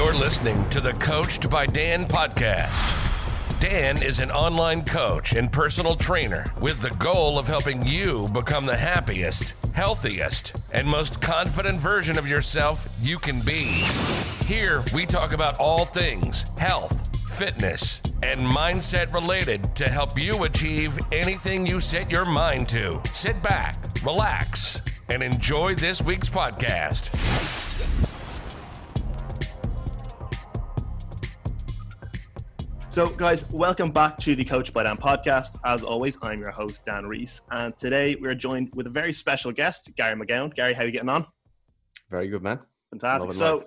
You're listening to the Coached by Dan podcast. Dan is an online coach and personal trainer with the goal of helping you become the happiest, healthiest, and most confident version of yourself you can be. Here, we talk about all things health, fitness, and mindset related to help you achieve anything you set your mind to. Sit back, relax, and enjoy this week's podcast. So, guys, welcome back to the Coached by Dan podcast. As always, I'm your host, Dan Rees, and today we're joined with a very special guest, Gary McGowan. Gary, how are you getting on? Very good, man. Fantastic. So,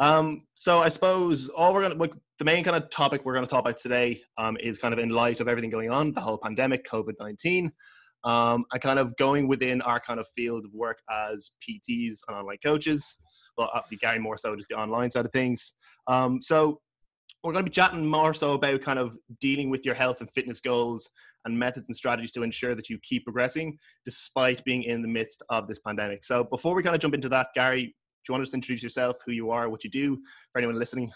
um, so I suppose all we're gonna like the main kind of topic we're gonna talk about today um, is kind of in light of everything going on, the whole pandemic, COVID nineteen, um, and kind of going within our kind of field of work as PTs and online coaches. Well, obviously Gary more so just the online side of things. Um, so we're going to be chatting more so about kind of dealing with your health and fitness goals and methods and strategies to ensure that you keep progressing despite being in the midst of this pandemic. So before we kind of jump into that, Gary, do you want to just introduce yourself, who you are, what you do for anyone listening?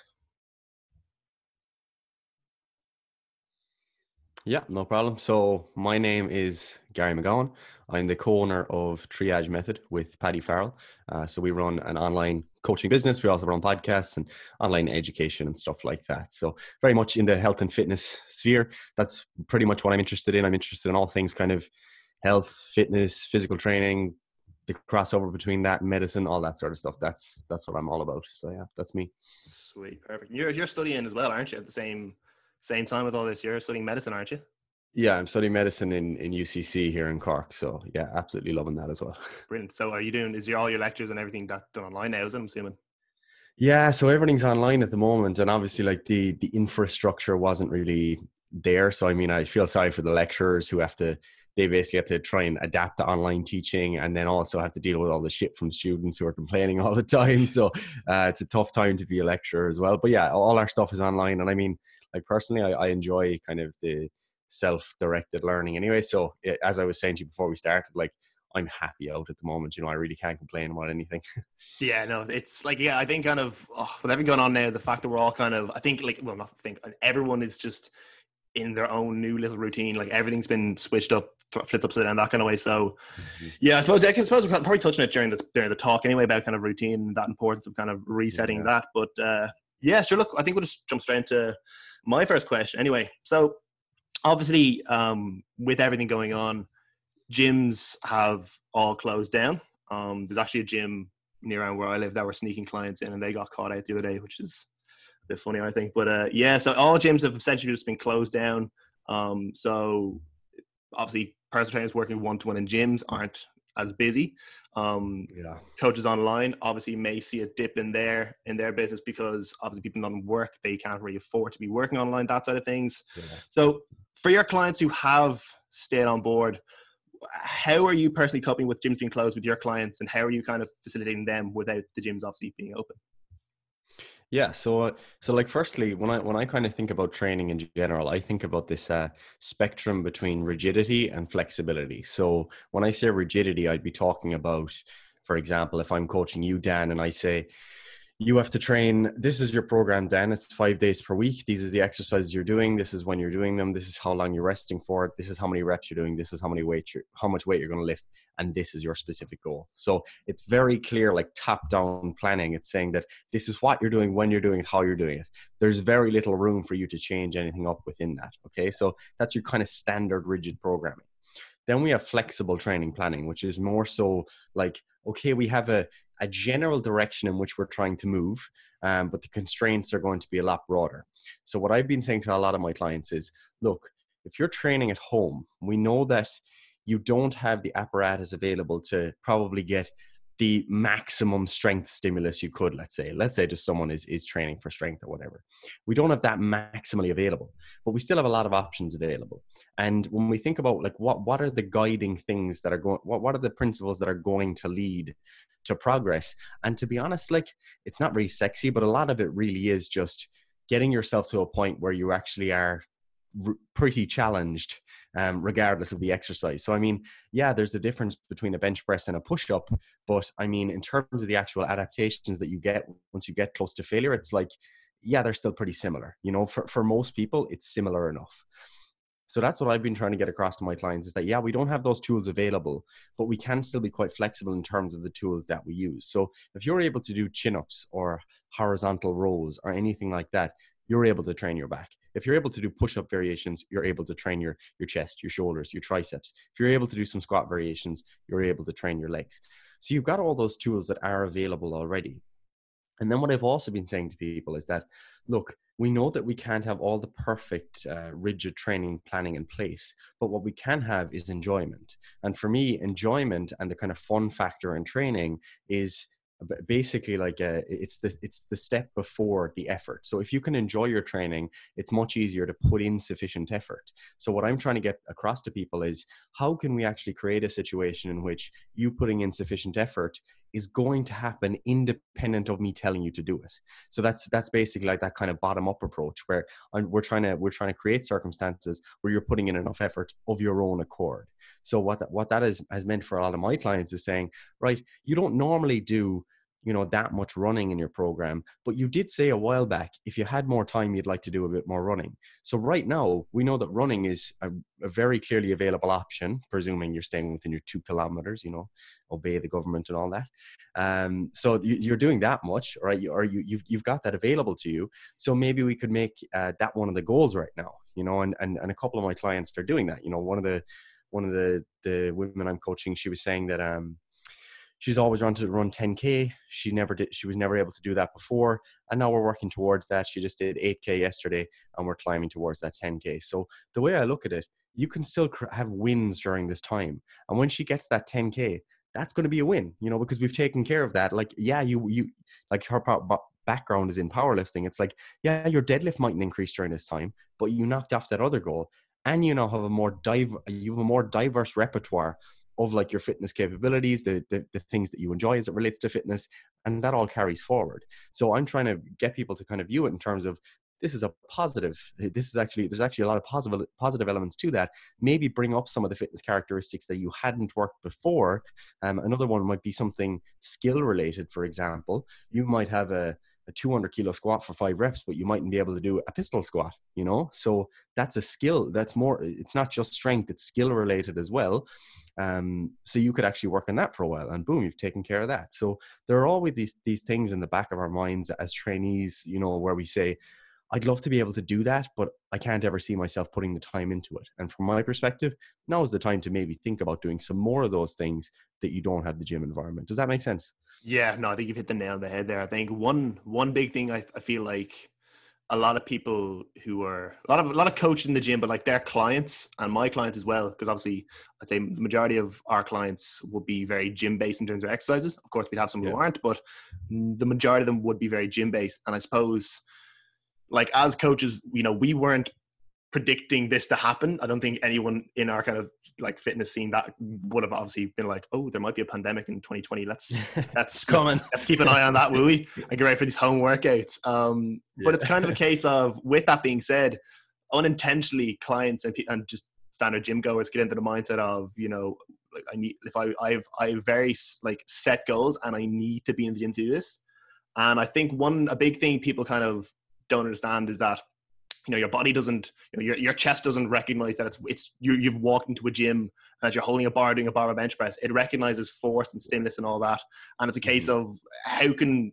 Yeah, no problem. So my name is Gary McGowan. I'm the co-owner of Triage Method with Paddy Farrell. Uh, so we run an online coaching business. We also run podcasts and online education and stuff like that. So very much in the health and fitness sphere. That's pretty much what I'm interested in. I'm interested in all things kind of health, fitness, physical training, the crossover between that and medicine, all that sort of stuff. That's that's what I'm all about. So yeah, that's me. Sweet, perfect. You're you're studying as well, aren't you? At the same same time with all this, you're studying medicine, aren't you? Yeah, I'm studying medicine in, in UCC here in Cork. So yeah, absolutely loving that as well. Brilliant. So are you doing is your all your lectures and everything that done online now, is it, I'm assuming? Yeah, so everything's online at the moment and obviously like the the infrastructure wasn't really there. So I mean I feel sorry for the lecturers who have to they basically have to try and adapt to online teaching and then also have to deal with all the shit from students who are complaining all the time. So uh, it's a tough time to be a lecturer as well. But yeah, all our stuff is online and I mean like personally I, I enjoy kind of the self-directed learning anyway so it, as i was saying to you before we started like i'm happy out at the moment you know i really can't complain about anything yeah no it's like yeah i think kind of oh, with everything going on now the fact that we're all kind of i think like well not think everyone is just in their own new little routine like everything's been switched up flipped upside down that kind of way so mm-hmm. yeah i suppose i suppose we're probably touching it during the during the talk anyway about kind of routine and that importance of kind of resetting yeah. that but uh yeah sure look i think we'll just jump straight into my first question anyway so obviously, um, with everything going on, gyms have all closed down. Um, there's actually a gym near around where I live that were sneaking clients in, and they got caught out the other day, which is a bit funny, I think. But uh, yeah, so all gyms have essentially just been closed down. Um, so obviously, personal trainers working one to one in gyms aren't as busy. Um, yeah. Coaches online obviously may see a dip in their in their business because obviously people don't work, they can't really afford to be working online, that side of things. Yeah. So for your clients who have stayed on board, how are you personally coping with gyms being closed with your clients, and how are you kind of facilitating them without the gyms obviously being open? Yeah, so so like firstly, when I when I kind of think about training in general, I think about this uh, spectrum between rigidity and flexibility. So when I say rigidity, I'd be talking about, for example, if I'm coaching you, Dan, and I say, you have to train this is your program dan. It's five days per week. These are the exercises you're doing. This is when you're doing them. This is how long you're resting for. This is how many reps you're doing. This is how many weight how much weight you're going to lift. And this is your specific goal. So it's very clear like top down planning. It's saying that this is what you're doing when you're doing it how you're doing it. There's very little room for you to change anything up within that okay? So that's your kind of standard rigid programming then we have flexible training planning, which is more so like, okay, we have a, a general direction in which we're trying to move, um, but the constraints are going to be a lot broader. So, what I've been saying to a lot of my clients is look, if you're training at home, we know that you don't have the apparatus available to probably get the maximum strength stimulus you could let's say. Let's say just someone is is training for strength or whatever. We don't have that maximally available but we still have a lot of options available. And when we think about like what what are the guiding things that are going what, what are the principles that are going to lead to progress? And to be honest like it's not really sexy but a lot of it really is just getting yourself to a point where you actually are r- pretty challenged um, regardless of the exercise. So, I mean, yeah, there's a difference between a bench press and a push up, but I mean, in terms of the actual adaptations that you get once you get close to failure, it's like, yeah, they're still pretty similar. You know, for, for most people, it's similar enough. So that's what I've been trying to get across to my clients is that, yeah, we don't have those tools available, but we can still be quite flexible in terms of the tools that we use. So if you're able to do chin ups or horizontal rows or anything like that, you're able to train your back. If you're able to do push up variations, you're able to train your, your chest, your shoulders, your triceps. If you're able to do some squat variations, you're able to train your legs. So you've got all those tools that are available already. And then what I've also been saying to people is that, look, we know that we can't have all the perfect uh, rigid training planning in place, but what we can have is enjoyment. And for me, enjoyment and the kind of fun factor in training is basically like a, uh, it's the it's the step before the effort. So if you can enjoy your training it's much easier to put in sufficient effort. So what i'm trying to get across to people is how can we actually create a situation in which you putting in sufficient effort is going to happen independent of me telling you to do it. So that's that's basically like that kind of bottom up approach where we're trying to we're trying to create circumstances where you're putting in enough effort of your own accord. So what that, what that is, has meant for a lot of my clients is saying, right, you don't normally do you know that much running in your program but you did say a while back if you had more time you'd like to do a bit more running. So right now we know that running is a, a, very clearly available option presuming you're staying within your two kilometers you know obey the government and all that. Um, so you, are doing that much right? You, or you, you've, you've got that available to you. So maybe we could make uh, that one of the goals right now you know and, and and a couple of my clients are doing that. You know one of the one of the the women I'm coaching, she was saying that um, she's always wanted to run 10k. She never did. She was never able to do that before, and now we're working towards that. She just did 8k yesterday, and we're climbing towards that 10k. So the way I look at it, you can still have wins during this time, and when she gets that 10k, that's going to be a win, you know, because we've taken care of that. Like, yeah, you you like her background is in powerlifting. It's like, yeah, your deadlift mightn't increase during this time, but you knocked off that other goal and you now have a more dive you have a more diverse repertoire of like your fitness capabilities the, the, the things that you enjoy as it relates to fitness and that all carries forward. So i'm trying to get people to kind of view it in terms of this is a positive this is actually there's actually a lot of positive positive elements to that. Maybe bring up some of the fitness characteristics that you hadn't worked before. Um, another one might be something skill related for example. You might have a a 200 kilo squat for five reps, but you mightn't be able to do a pistol squat, you know? So that's a skill. That's more, it's not just strength, it's skill related as well. Um, so you could actually work on that for a while and boom, you've taken care of that. So there are always these, these things in the back of our minds as trainees, you know, where we say, I'd love to be able to do that, but I can't ever see myself putting the time into it. And from my perspective, now is the time to maybe think about doing some more of those things that you don't have the gym environment. Does that make sense? Yeah, no, I think you've hit the nail on the head there. I think one one big thing I, I feel like a lot of people who are a lot of a lot of coaches in the gym, but like their clients and my clients as well, because obviously I'd say the majority of our clients would be very gym based in terms of exercises. Of course, we'd have some yeah. who aren't, but the majority of them would be very gym based. And I suppose like as coaches, you know, we weren't predicting this to happen. I don't think anyone in our kind of like fitness scene that would have obviously been like, oh, there might be a pandemic in 2020. Let's that's coming. Let's, let's, keep an eye on that, Wooey, and get ready for these home workouts. Um, yeah. But it's kind of a case of, with that being said, unintentionally, clients and, and just standard gym goers get into the mindset of, you know, like I need if I I've I have very like set goals and I need to be in the gym to do this. And I think one a big thing people kind of don't understand is that you know your body doesn't you know, your, your chest doesn't recognize that it's it's you, you've walked into a gym and that you're holding a bar doing a bar of bench press. It recognizes force and stimulus and all that. And it's a case mm-hmm. of how can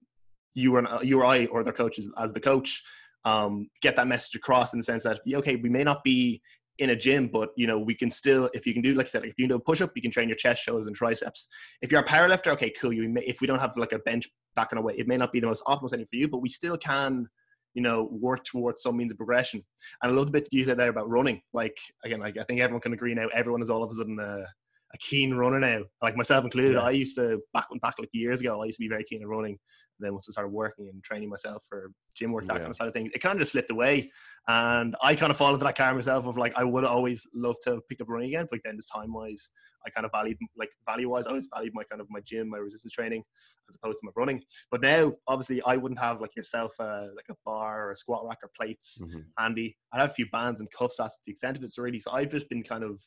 you or you or I or their coaches as the coach um, get that message across in the sense that okay we may not be in a gym but you know we can still if you can do like I said like if you do a push up you can train your chest shoulders and triceps. If you're a powerlifter okay cool you may, if we don't have like a bench back in a way it may not be the most optimal setting for you but we still can you know, work towards some means of progression. And I love the bit you said there about running. Like again, like I think everyone can agree now. Everyone is all of a sudden a, a keen runner now, like myself included. Yeah. I used to back back like years ago. I used to be very keen on running. And then once I started working and training myself for gym work, that Yeah. kind of side of things, it kind of just slipped away. And I kind of fall into that car myself of like I would always love to pick up running again, but then just time wise, I kind of valued like value wise, I always valued my kind of my gym, my resistance training, as opposed to my running. But now, obviously, I wouldn't have like yourself, uh, like a bar or a squat rack or plates Mhm. handy. I have a few bands and cuffs. That's the extent of it. Really, so I've just been kind of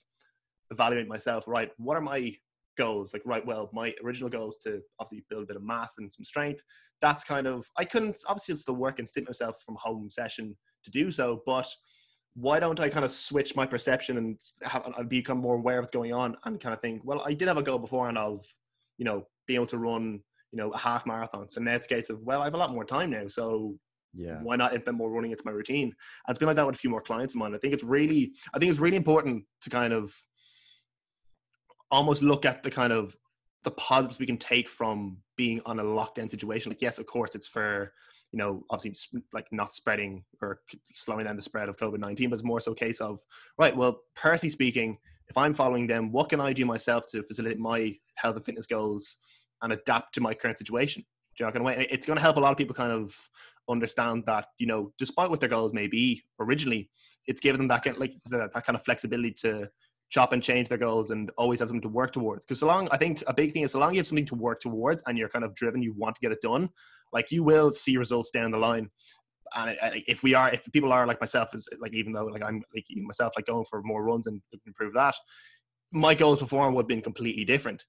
evaluating myself. Right, what are my goals? Like, right, well, my original goal is to obviously build a bit of mass and some strength. That's kind of I couldn't obviously still work and fit myself from home session to do so, but why don't I kind of switch my perception and have and become more aware of what's going on and kind of think, well, I did have a goal beforehand of, you know, being able to run, you know, a half marathon. So now it's a case of, well, I have a lot more time now. So Yeah. why not implement more running into my routine? And it's been like that with a few more clients of mine. I think it's really, I think it's really important to kind of almost look at the kind of the positives we can take from being on a lockdown situation. Like, yes, of course, it's for you know, obviously, like not spreading or slowing down the spread of COVID nineteen, but it's more so a case of right. Well, personally speaking, if I'm following them, what can I do myself to facilitate my health and fitness goals and adapt to my current situation? Do you know? It's going to help a lot of people kind of understand that you know, despite what their goals may be originally, it's giving them that kind of, like that kind of flexibility to chop and change their goals and always have something to work towards. Because so long, I think a big thing is so long you have something to work towards and you're kind of driven, you want to get it done, like you will see results down the line. And if we are, if people are like myself, is like even though like I'm like even myself, like going for more runs and improve that, my goals before would have been completely different.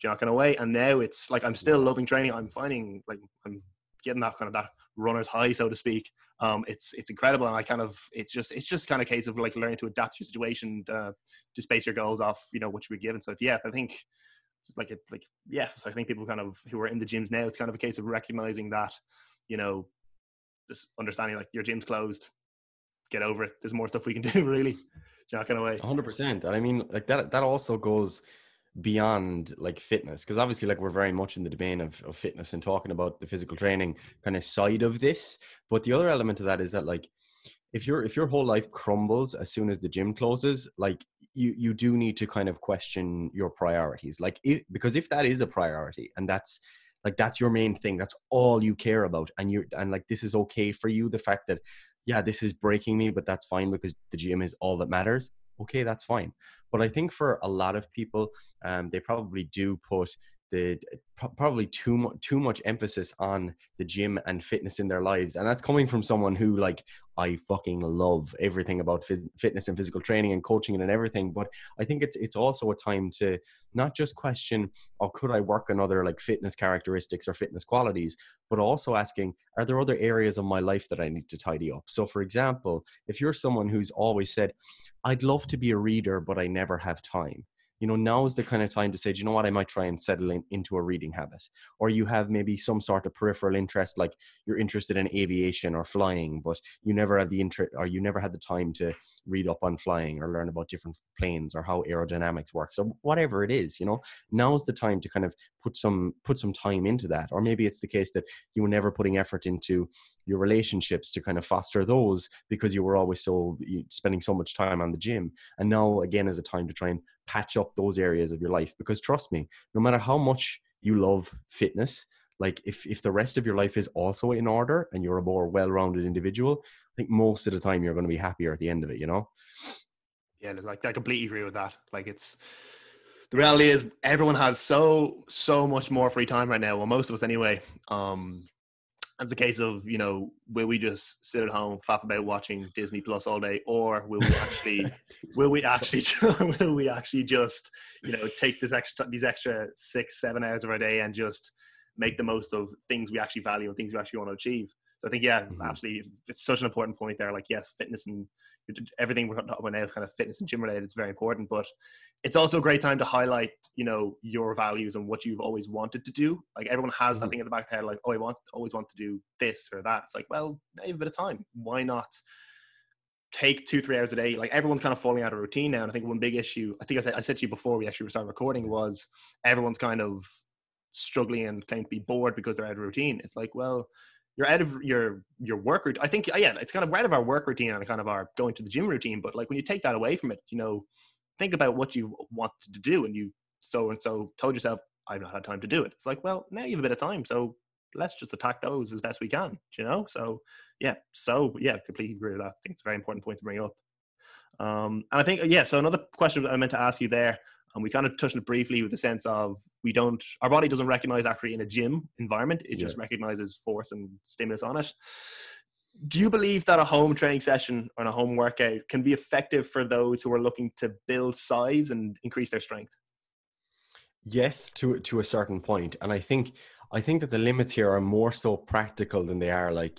Do you know, kind of way. And now it's like I'm still loving training. I'm finding like I'm getting that kind of that runner's high, so to speak. Um, it's it's incredible, and I kind of it's just it's just kind of case of like learning to adapt to your situation, uh, just base your goals off you know what you were given. So yeah, I think like it like yeah. So I think people kind of who are in the gyms now, it's kind of a case of recognizing that you know, just understanding like your gym's closed, get over it. There's more stuff we can do, really. Know, kind of way. hundred percent. And I mean, like that. That also goes beyond like fitness, because obviously, like we're very much in the domain of, of fitness and talking about the physical training kind of side of this. But the other element of that is that like if your if your whole life crumbles as soon as the gym closes, like you you do need to kind of question your priorities. Like if, because if that is a priority and that's like that's your main thing, that's all you care about, and you're and like this is okay for you. The fact that yeah, this is breaking me, but that's fine because the gym is all that matters. Okay, that's fine. But I think for a lot of people, um, they probably do put the probably too much too much emphasis on the gym and fitness in their lives, and that's coming from someone who like I fucking love everything about fit, fitness and physical training and coaching and everything. But I think it's it's also a time to not just question, oh, could I work on other like fitness characteristics or fitness qualities, but also asking, are there other areas of my life that I need to tidy up? So, for example, if you're someone who's always said, I'd love to be a reader, but I never have time. You know, now is the kind of time to say, do you know what? I might try and settle in, into a reading habit. Or you have maybe some sort of peripheral interest, like you're interested in aviation or flying, but you never had the interest or you never had the time to read up on flying or learn about different planes or how aerodynamics works or whatever it is. You know, now is the time to kind of put some put some time into that. Or maybe it's the case that you were never putting effort into your relationships to kind of foster those because you were always so spending so much time on the gym and now again is a time to try and patch up those areas of your life because trust me no matter how much you love fitness like if if the rest of your life is also in order and you're a more well-rounded individual i think most of the time you're going to be happier at the end of it you know Yeah, like I completely agree with that. Like it's the reality is everyone has so so much more free time right now. Well, most of us anyway. Um, it's a case of you know will we just sit at home faff about watching Disney Plus all day, or will we actually will we actually will we actually just you know take this extra these extra six seven hours of our day and just make the most of things we actually value and things we actually want to achieve. So I think yeah, Mhm. absolutely, it's such an important point there. Like yes, fitness and everything we're talking about now, kind of fitness and gym related, it's very important. But it's also a great time to highlight, you know, your values and what you've always wanted to do. Like everyone has that Mhm. thing in the back of their head, like, oh, I want, always want to do this or that. It's like, well, now you have a bit of time. Why not? take two three hours a day like everyone's kind of falling out of routine now and i think one big issue i think i said, I said to you before we actually started recording was everyone's kind of struggling and claiming to be bored because they're out of routine it's like well you're out of your your work routine i think yeah it's kind of out of our work routine and kind of our going to the gym routine but like when you take that away from it you know think about what you want to do and you so and so told yourself i've not had time to do it. It's like well now you have a bit of time so let's just attack those as best we can you know? So yeah so yeah completely agree with that. I think it's a very important point to bring up. Um, and i think yeah so another question i meant to ask you there and we kind of touched on it briefly with the sense of we don't our body doesn't recognize actually in a gym environment. It just recognizes force and stimulus on it. Do you believe that a home training session or a home workout can be effective for those who are looking to build size and increase their strength? Yes to to a certain point. And i think i think that the limits here are more so practical than they are like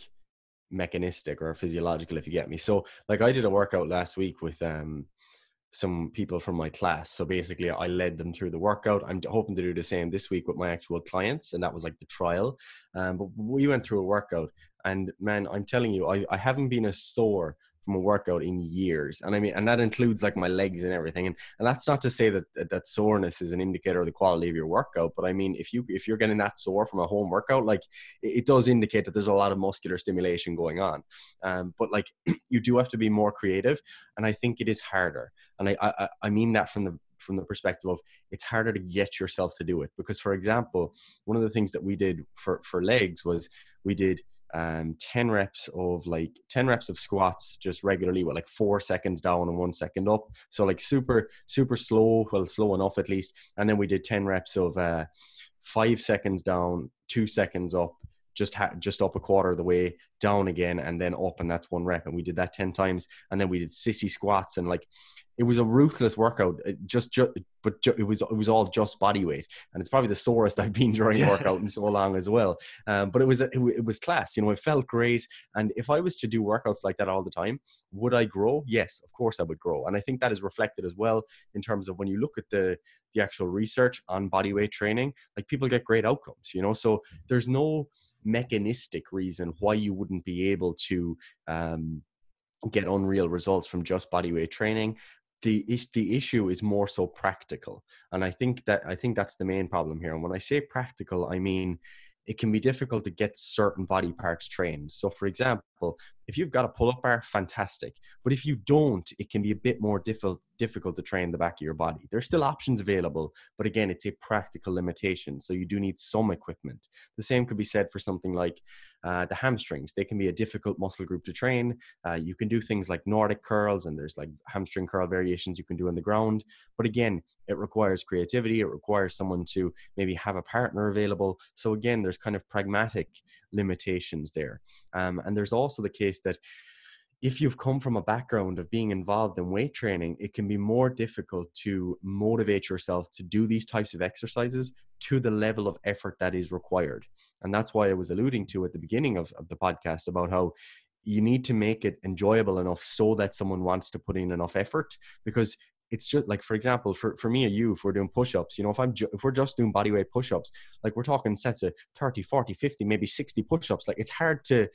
mechanistic or physiological if you get me. So like i did a workout last week with um some people from my class. So basically, I led them through the workout. I'm hoping to do the same this week with my actual clients, and that was like the trial. Um, but we went through a workout, and man, I'm telling you, I, I haven't been as sore from a workout in years and i mean and that includes like my legs and everything and, and that's not to say that, that, that soreness is an indicator of the quality of your workout but i mean if you if you're getting that sore from a home workout like it, it does indicate that there's a lot of muscular stimulation going on um, but like you do have to be more creative and i think it is harder and I, I i mean that from the from the perspective of it's harder to get yourself to do it because for example one of the things that we did for for legs was we did um 10 reps of like 10 reps of squats just regularly with like four seconds down and one second up. So like super super slow well slow enough at least. And then we did 10 reps of uh five seconds down two seconds up just ha- just up a quarter of the way down again and then up and that's one rep. And we did that 10 times. And then we did sissy squats and like it was a ruthless workout. It just, just but ju- it was it was all just body weight, and it's probably the sorest I've been during yeah. workout in so long as well. Um, but it was it, it was class. You know, it felt great. And if I was to do workouts like that all the time, would I grow? Yes, of course I would grow. And I think that is reflected as well in terms of when you look at the the actual research on body weight training. Like people get great outcomes. You know, so there's no mechanistic reason why you wouldn't be able to um, get unreal results from just body weight training the the issue is more so practical and i think that i think that's the main problem here and when i say practical i mean it can be difficult to get certain body parts trained. So, for example, if you've got a pull up bar, fantastic. But if you don't, it can be a bit more difficult, difficult to train the back of your body. There's still options available, but again, it's a practical limitation. So, you do need some equipment. The same could be said for something like uh, the hamstrings. They can be a difficult muscle group to train. Uh, you can do things like Nordic curls, and there's like hamstring curl variations you can do on the ground. But again, it requires creativity. It requires someone to maybe have a partner available. So, again, there's kind of pragmatic limitations there. Um, and there's also the case that if you've come from a background of being involved in weight training, it can be more difficult to motivate yourself to do these types of exercises to the level of effort that is required. And that's why I was alluding to at the beginning of, of the podcast about how you need to make it enjoyable enough so that someone wants to put in enough effort because it's just like for example for, for me or you if we're doing push-ups you know if i'm ju- if we're just doing body weight push-ups like we're talking sets of 30 40 50 maybe 60 push-ups like it's hard to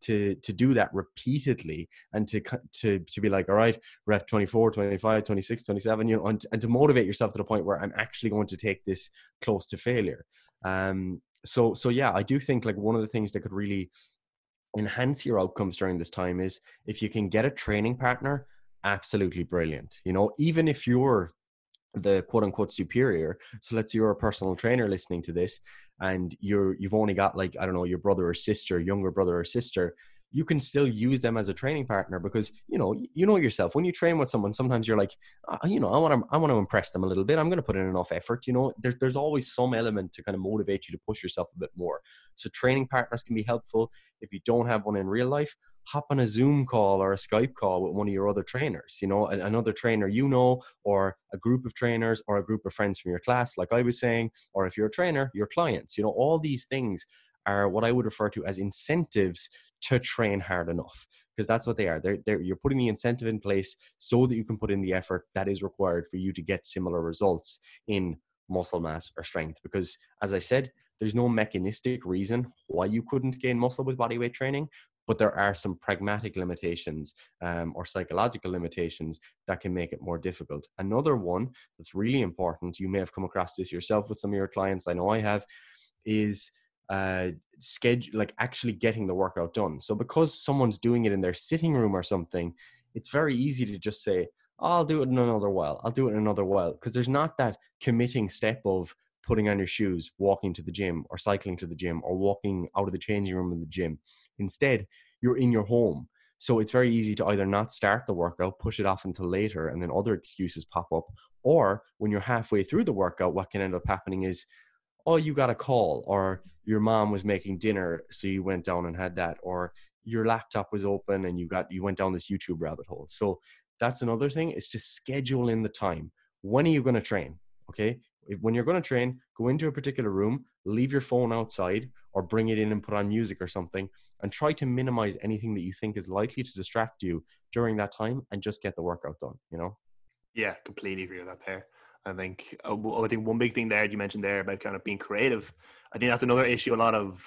to to do that repeatedly and to to to be like all right rep 24 25 26 27 you know and, and to motivate yourself to the point where i'm actually going to take this close to failure. Um so so yeah i do think like one of the things that could really enhance your outcomes during this time is if you can get a training partner absolutely brilliant you know even if you're the quote unquote superior so let's say you're a personal trainer listening to this and you're you've only got like i don't know your brother or sister younger brother or sister you can still use them as a training partner because you know you know yourself when you train with someone sometimes you're like oh, you know i want to i want to impress them a little bit i'm going to put in enough effort you know there, there's always some element to kind of motivate you to push yourself a bit more. So training partners can be helpful if you don't have one in real life hop on a Zoom call or a Skype call with one of your other trainers, you know, another trainer you know, or a group of trainers or a group of friends from your class, like I was saying, or if you're a trainer, your clients, you know, all these things are what I would refer to as incentives to train hard enough because that's what they are. They're, they're, you're putting the incentive in place so that you can put in the effort that is required for you to get similar results in muscle mass or strength. Because as I said, there's no mechanistic reason why you couldn't gain muscle with bodyweight training, but there are some pragmatic limitations um, or psychological limitations that can make it more difficult. Another one that's really important, you may have come across this yourself with some of your clients, I know I have, is uh, schedule like actually getting the workout done. So because someone's doing it in their sitting room or something, it's very easy to just say, I'll do it in another while. I'll do it in another while because there's not that committing step of putting on your shoes, walking to the gym, or cycling to the gym, or walking out of the changing room in the gym. Instead, you're in your home. So it's very easy to either not start the workout, push it off until later, and then other excuses pop up. Or when you're halfway through the workout, what can end up happening is, oh, you got a call, or your mom was making dinner, so you went down and had that, or your laptop was open and you got you went down this YouTube rabbit hole. So that's another thing. It's just schedule in the time. When are you going to train? Okay. When you're going to train, go into a particular room, leave your phone outside, or bring it in and put on music or something, and try to minimize anything that you think is likely to distract you during that time, and just get the workout done. You know. Yeah, completely agree with that. There, I think. Uh, I think one big thing there you mentioned there about kind of being creative. I think that's another issue a lot of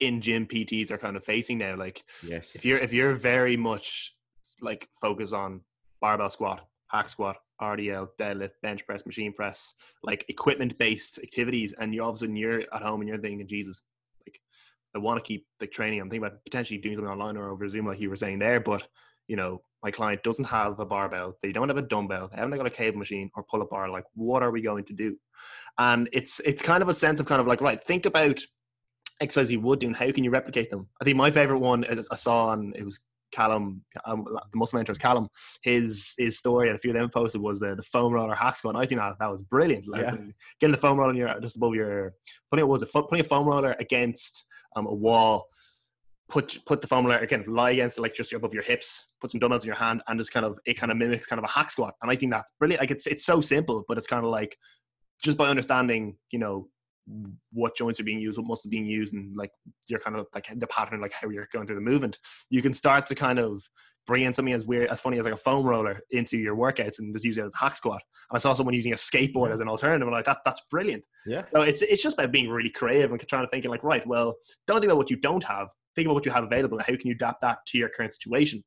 in gym PTs are kind of facing now. Like, yes, if you're if you're very much like focus on barbell squat, hack squat, RDL, deadlift, bench press, machine press, like equipment based activities, and you're all of a sudden you're at home and you're thinking, Jesus, like I want to keep the training. I'm thinking about potentially doing something online or over Zoom, like you were saying there, but you know, my client doesn't have a barbell, they don't have a dumbbell, they haven't got a cable machine or pull up bar. Like, what are we going to do? And it's it's kind of a sense of kind of like, right, think about exercises you would do and how can you replicate them. I think my favorite one is I saw on it was Callum, um, the muscle mentors Callum, his his story and a few of them posted was the, the foam roller hack squat. And I think that, that was brilliant. Like yeah. getting the foam roller your, just above your putting it was a putting a foam roller against um, a wall. Put put the foam roller again, lie against it like just above your hips. Put some dumbbells in your hand, and just kind of it kind of mimics kind of a hack squat. And I think that's brilliant. Like it's it's so simple, but it's kind of like just by understanding, you know, what joints are being used, what muscles are being used, and like you're kind of like the pattern, like how you're going through the movement. You can start to kind of bring in something as weird, as funny as like a foam roller into your workouts and just use it as a hack squat. And I saw someone using a skateboard as an alternative. And like that, that's brilliant. Yeah. So it's it's just about being really creative and trying to think like, right, well, don't think about what you don't have. Think about what you have available how can you adapt that to your current situation.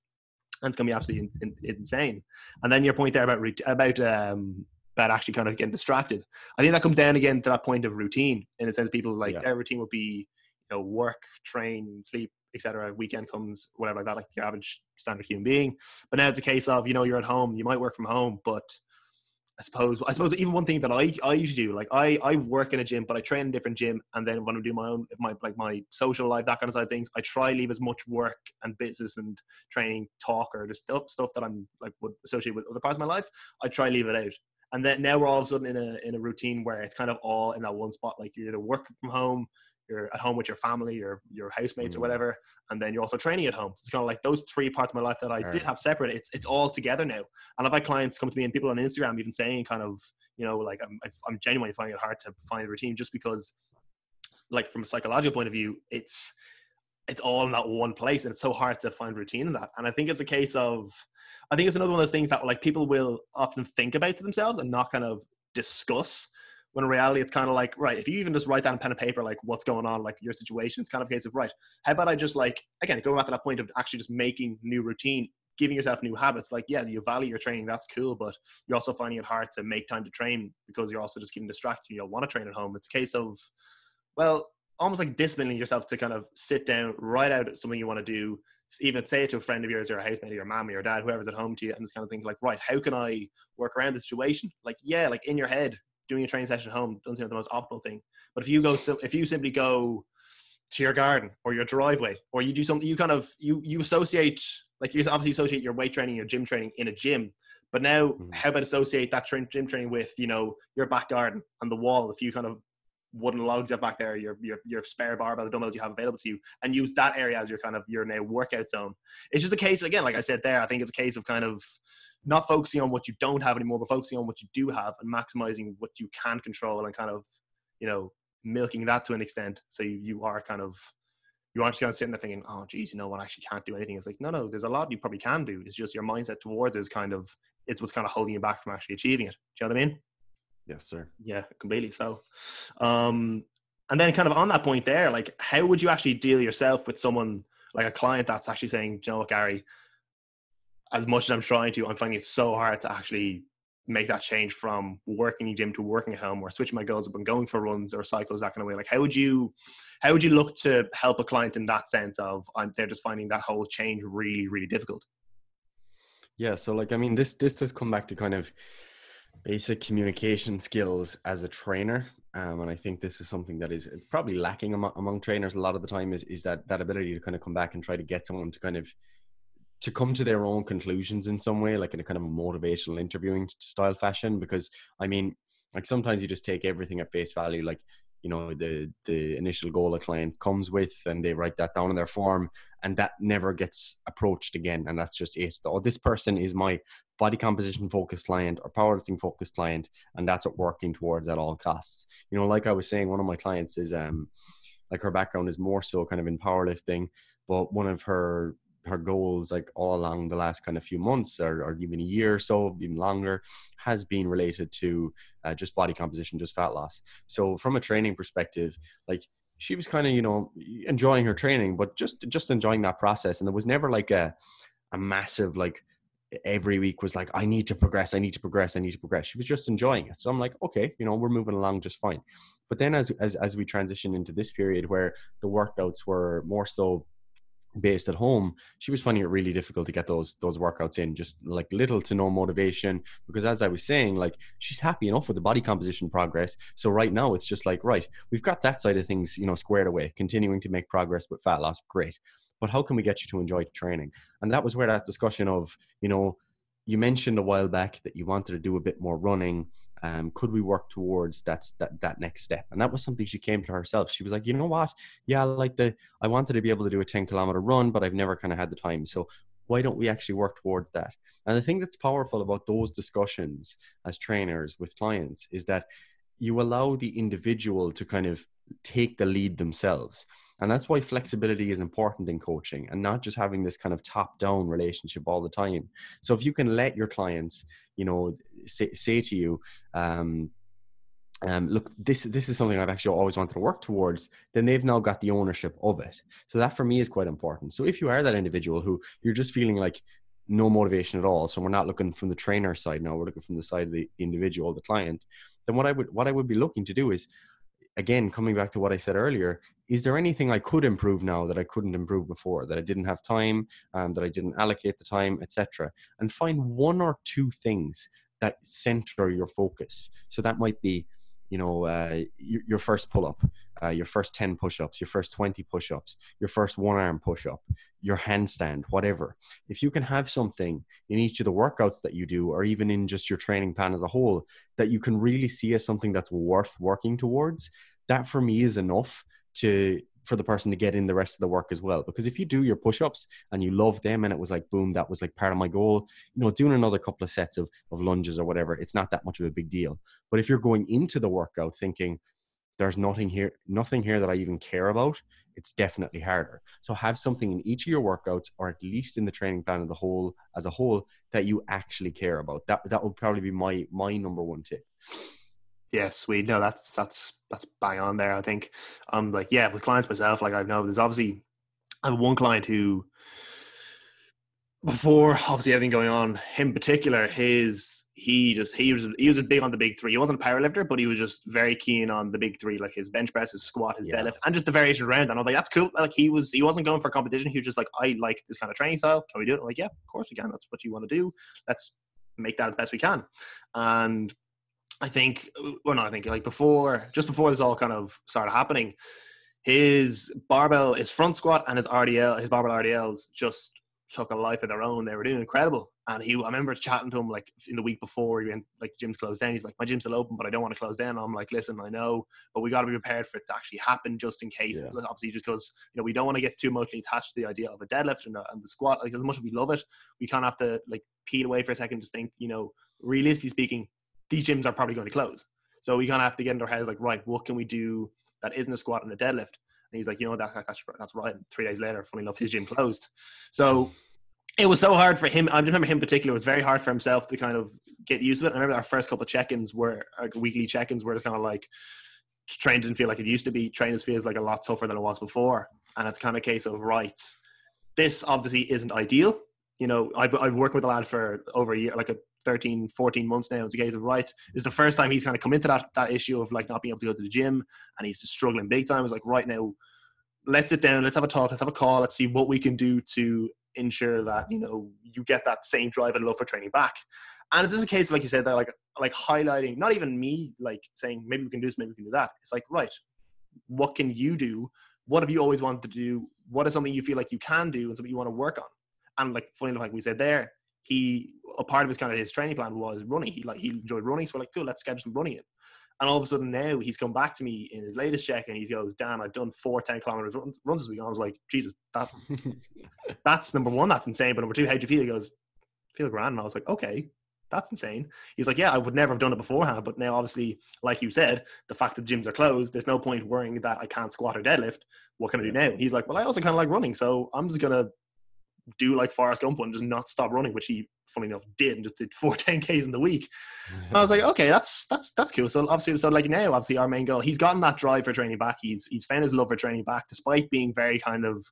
And it's gonna be absolutely in, in, insane. And then your point there about about um, about actually kind of getting distracted. I think that comes down again to that point of routine. In a sense, people like yeah. their routine would be, you know, work, train, sleep, etc. Weekend comes, whatever like that, like the average standard human being. But now it's a case of, you know, you're at home, you might work from home, but I suppose I suppose even one thing that I, I usually do, like I, I work in a gym, but I train in a different gym and then when I do my own my like my social life, that kind of side of things, I try leave as much work and business and training talk or just stuff stuff that I'm like would associate with other parts of my life, I try leave it out and then now we're all of a sudden in a in a routine where it's kind of all in that one spot. Like you're either working from home, you're at home with your family, your your housemates mm. or whatever, and then you're also training at home. So it's kind of like those three parts of my life that I did have separate. It's it's all together now. And I've had clients come to me and people on Instagram even saying kind of you know like I'm I'm genuinely finding it hard to find a routine just because like from a psychological point of view, it's it's all in that one place and it's so hard to find routine in that. And I think it's a case of I think it's another one of those things that like people will often think about to themselves and not kind of discuss. When in reality, it's kind of like, right, if you even just write down pen and paper, like what's going on, like your situation, it's kind of a case of, right, how about I just like, again, going back to that point of actually just making new routine, giving yourself new habits. Like, yeah, you value your training, that's cool, but you're also finding it hard to make time to train because you're also just getting distracted. You don't want to train at home. It's a case of, well, almost like disciplining yourself to kind of sit down, write out something you want to do, even say it to a friend of yours or a housemate or your mom or your dad, whoever's at home to you, and just kind of think like, right, how can I work around the situation? Like, yeah, like in your head, doing a training session at home doesn't seem like the most optimal thing. But if you go, if you simply go to your garden or your driveway, or you do something, you kind of you you associate like you obviously associate your weight training, your gym training in a gym. But now, mm-hmm. how about associate that gym training with you know your back garden and the wall? If you kind of wooden logs up back there, your your your spare barbell, the dumbbells you have available to you, and use that area as your kind of your now workout zone. It's just a case again, like I said there, I think it's a case of kind of not focusing on what you don't have anymore, but focusing on what you do have and maximizing what you can control and kind of, you know, milking that to an extent. So you, you are kind of you aren't just kind of sitting there thinking, oh geez, you know what, I actually can't do anything. It's like, no, no, there's a lot you probably can do. It's just your mindset towards is kind of it's what's kind of holding you back from actually achieving it. Do you know what I mean? Yes, sir. Yeah, completely. So, um, and then kind of on that point there, like, how would you actually deal yourself with someone like a client that's actually saying, you know what, Gary, as much as I'm trying to, I'm finding it so hard to actually make that change from working in the gym to working at home or switching my goals up and going for runs or cycles that kind of way like how would you how would you look to help a client in that sense of um, they're just finding that whole change really really difficult Yeah, so like I mean, this this does come back to kind of basic communication skills as a trainer, um, and I think this is something that is it's probably lacking among, among trainers a lot of the time is is that that ability to kind of come back and try to get someone to kind of to come to their own conclusions in some way, like in a kind of a motivational interviewing style fashion. Because I mean, like sometimes you just take everything at face value, like you know the the initial goal a client comes with, and they write that down in their form, and that never gets approached again, and that's just it. Oh, this person is my body composition focused client or powerlifting focused client, and that's what working towards at all costs. You know, like I was saying, one of my clients is um like her background is more so kind of in powerlifting, but one of her her goals like all along the last kind of few months or, or even a year or so even longer has been related to uh, just body composition just fat loss. So from a training perspective like she was kind of you know enjoying her training but just just enjoying that process. And there was never like a a massive like every week was like i need to progress i need to progress i need to progress. She was just enjoying it. So i'm like okay you know we're moving along just fine. But then as as, as we transition into this period where the workouts were more so based at home she was finding it really difficult to get those those workouts in just like little to no motivation because as i was saying like she's happy enough with the body composition progress so right now it's just like right we've got that side of things you know squared away continuing to make progress with fat loss great but how can we get you to enjoy training and that was where that discussion of you know you mentioned a while back that you wanted to do a bit more running. Um, could we work towards that, that that next step? And that was something she came to herself. She was like, you know what? Yeah, like the I wanted to be able to do a 10 kilometer run, but I've never kind of had the time. So why don't we actually work towards that? And the thing that's powerful about those discussions as trainers with clients is that you allow the individual to kind of take the lead themselves. And that's why flexibility is important in coaching and not just having this kind of top down relationship all the time. So if you can let your clients, you know, say, say to you, um, um, look, this this is something I've actually always wanted to work towards. Then they've now got the ownership of it. So that for me is quite important. So if you are that individual who you're just feeling like no motivation at all, so we're not looking from the trainer side now, we're looking from the side of the individual, the client. Then what I would what I would be looking to do is again, coming back to what I said earlier, is there anything I could improve now that I couldn't improve before, that I didn't have time, um, that I didn't allocate the time, etc. And find one or two things that center your focus. So that might be you know, uh, your, your, first pull up, uh, your first 10 push ups, your first 20 push ups, your first one arm push up, your handstand, whatever. If you can have something in each of the workouts that you do, or even in just your training plan as a whole, that you can really see as something that's worth working towards, that for me is enough to for the person to get in the rest of the work as well. Because if you do your push ups and you love them and it was like, boom, that was like part of my goal, you know, doing another couple of sets of, of lunges or whatever, it's not that much of a big deal. But if you're going into the workout thinking, there's nothing here, nothing here that I even care about, it's definitely harder. So have something in each of your workouts, or at least in the training plan of the whole as a whole, that you actually care about. That that would probably be my my number one tip. Yeah, sweet. No, that's that's that's bang on there. I think I'm like, yeah, with clients myself, like I know there's obviously I have one client who before obviously everything going on, him particular, his he just he was he was big on the big three. He wasn't a power lifter, but he was just very keen on the big three, like his bench press, his squat, his yeah. deadlift, and just the variation around. And I was like, that's cool. Like he was he wasn't going for competition. He was just like, I like this kind of training style. Can we do it? I'm like, yeah, of course we can. That's what you want to do. Let's make that as best we can. And I think, well, not I think, like before, just before this all kind of started happening, his barbell, his front squat and his RDL, his barbell RDLs just took a life of their own. They were doing incredible. And he, I remember chatting to him like in the week before he went, like the gym's closed down. He's like, my gym's still open, but I don't want to close down. I'm like, listen, I know, but we got to be prepared for it to actually happen just in case. Yeah. Obviously, just because, you know, we don't want to get too much attached to the idea of a deadlift and, and the squat. Like, as much as we love it, we kind of have to like peel away for a second, just think, you know, realistically speaking, these gyms are probably going to close. So we kind of have to get into our heads like, right, what can we do that isn't a squat and a deadlift? And he's like, you know, that, that's that's right. And three days later, funny enough, his gym closed. So it was so hard for him. I remember him in particular. It was very hard for himself to kind of get used to it. I remember our first couple of check-ins were like weekly check-ins where it's kind of like training didn't feel like it used to be. Training feels like a lot tougher than it was before, and it's kind of a case of right. This obviously isn't ideal. You know, I've, I've worked with a lad for over a year, like a 13, 14 months now. It's a case of right. Is the first time he's kind of come into that that issue of like not being able to go to the gym and he's struggling big time. It's like right now, let's sit down, let's have a talk, let's have a call, let's see what we can do to ensure that you know you get that same drive and love for training back. And it's just a case like you said that like like highlighting not even me like saying maybe we can do this, maybe we can do that. It's like right, what can you do? What have you always wanted to do? What is something you feel like you can do and something you want to work on? And like funny like we said there, he a part of his kind of his training plan was running. He like he enjoyed running, so we're like, cool, let's schedule some running in. And all of a sudden now he's come back to me in his latest check and he goes, Dan, I've done four 10 kilometers runs, runs this week. And I was like, Jesus, that, that's number one, that's insane. But number two, how do you feel? He goes, feel grand. And I was like, okay, that's insane. He's like, yeah, I would never have done it beforehand. But now, obviously, like you said, the fact that gyms are closed, there's no point worrying that I can't squat or deadlift. What can I do now? He's like, well, I also kind of like running. So I'm just going to do like Forrest Gump and just not stop running, which he, funny enough, did and just did four 10Ks in the week. And I was like, okay, that's that's that's cool. So obviously, so like now, obviously, our main goal, he's gotten that drive for training back. He's he's found his love for training back, despite being very kind of,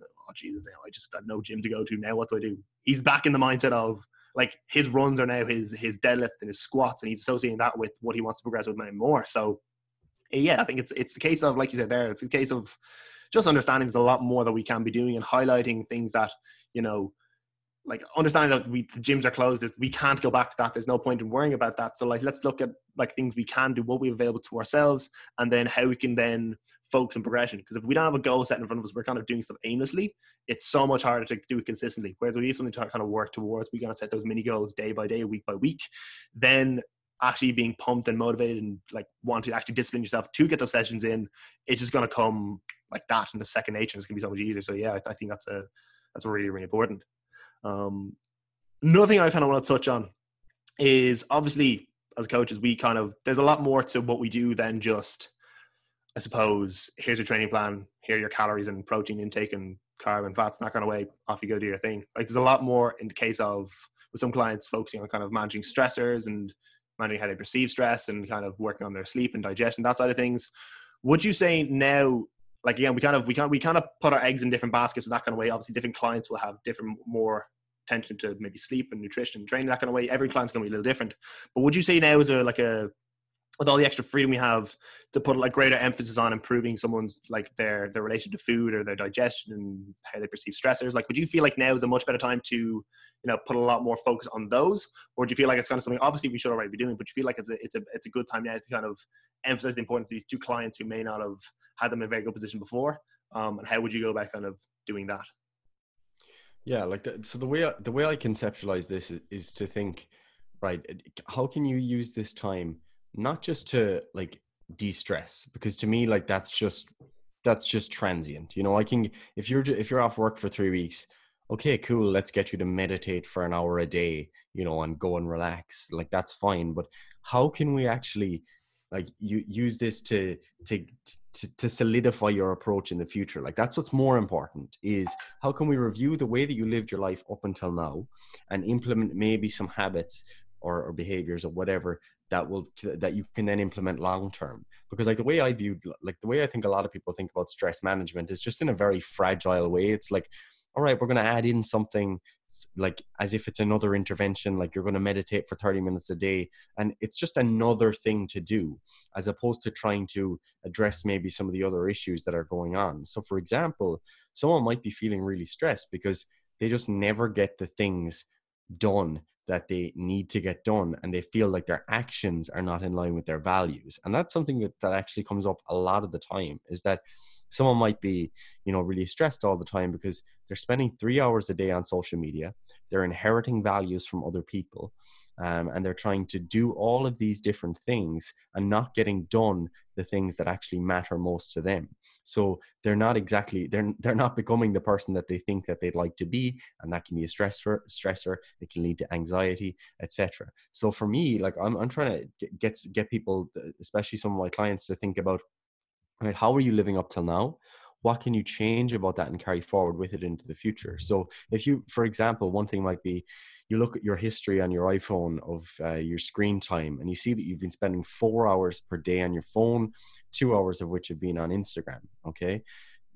oh Jesus, now I just had no gym to go to. Now what do I do? He's back in the mindset of like his runs are now his his deadlift and his squats, and he's associating that with what he wants to progress with more. So yeah, I think it's it's the case of like you said there, it's a case of just understanding there's a lot more that we can be doing and highlighting things that you know like understanding that we the gyms are closed is we can't go back to that. There's no point in worrying about that. So like let's look at like things we can do what we available to ourselves and then how we can then focus on progression. Because if we don't have a goal set in front of us we're kind of doing stuff aimlessly. It's so much harder to do it consistently. Whereas we have something to kind of work towards we got to set those mini goals day by day week by week then actually being pumped and motivated and like wanting to actually discipline yourself to get those sessions in it's just going to come like that in the second nature and it's going to be so much easier. So yeah I, I think that's a that's really really important. Um another thing i kind of want to touch on is obviously as coaches we kind of there's a lot more to what we do than just i suppose here's your training plan here are your calories and protein intake and carb and fats and that kind of way off you go do your thing. Like there's a lot more in the case of with some clients focusing on kind of managing stressors and managing how they perceive stress and kind of working on their sleep and digestion that side of things. Would you say now like again we kind of we kind we kind of put our eggs in different baskets in that kind of way. Obviously different clients will have different more attention to maybe sleep and nutrition and training that kind of way. Every client's going to be a little different. But would you say now is a like a with all the extra freedom we have to put like greater emphasis on improving someone's like their their relation to food or their digestion and how they perceive stressors like would you feel like now is a much better time to you know put a lot more focus on those? Or do you feel like it's kind of something obviously we should already be doing but you feel like it's a it's a it's a good time now to kind of emphasize the importance of these two clients who may not have had them in a very good position before? Um, and how would you go about kind of doing that? Yeah like the, so the way I, the way i conceptualize this is, is to think right how can you use this time not just to like de-stress because to me like that's just that's just transient you know? I can if you're if you're off work for three weeks okay cool let's get you to meditate for an hour a day you know and go and relax like that's fine but how can we actually like you use this to, to to to solidify your approach in the future? Like that's what's more important is how can we review the way that you lived your life up until now and implement maybe some habits or, or behaviors or whatever that will that you can then implement long term. Because like the way i view like the way i think a lot of people think about stress management is just in a very fragile way. It's like all right we're going to add in something like as if it's another intervention like you're going to meditate for 30 minutes a day. And it's just another thing to do as opposed to trying to address maybe some of the other issues that are going on. So for example someone might be feeling really stressed because they just never get the things done that they need to get done and they feel like their actions are not in line with their values. And that's something that, that actually comes up a lot of the time is that someone might be you know really stressed all the time because they're spending three hours a day on social media. They're inheriting values from other people um, and they're trying to do all of these different things and not getting done the things that actually matter most to them. So they're not exactly they're they're not becoming the person that they think that they'd like to be and that can be a stressor stressor it can lead to anxiety etc so for me like i'm, I'm trying to get get people especially some of my clients to think about right how are you living up till now? What can you change about that and carry forward with it into the future? So if you for example one thing might be you look at your history on your iphone of uh, your screen time and you see that you've been spending four hours per day on your phone two hours of which have been on instagram okay?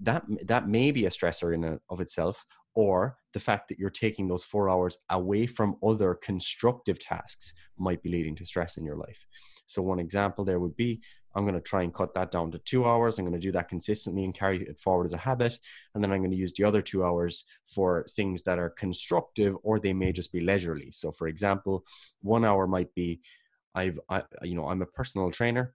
That that may be a stressor in a, of itself or the fact that you're taking those four hours away from other constructive tasks might be leading to stress in your life. So one example there would be I'm going to try and cut that down to two hours. I'm going to do that consistently and carry it forward as a habit. And then I'm going to use the other two hours for things that are constructive or they may just be leisurely. So, for example, one hour might be I've, I, you know, I'm a personal trainer.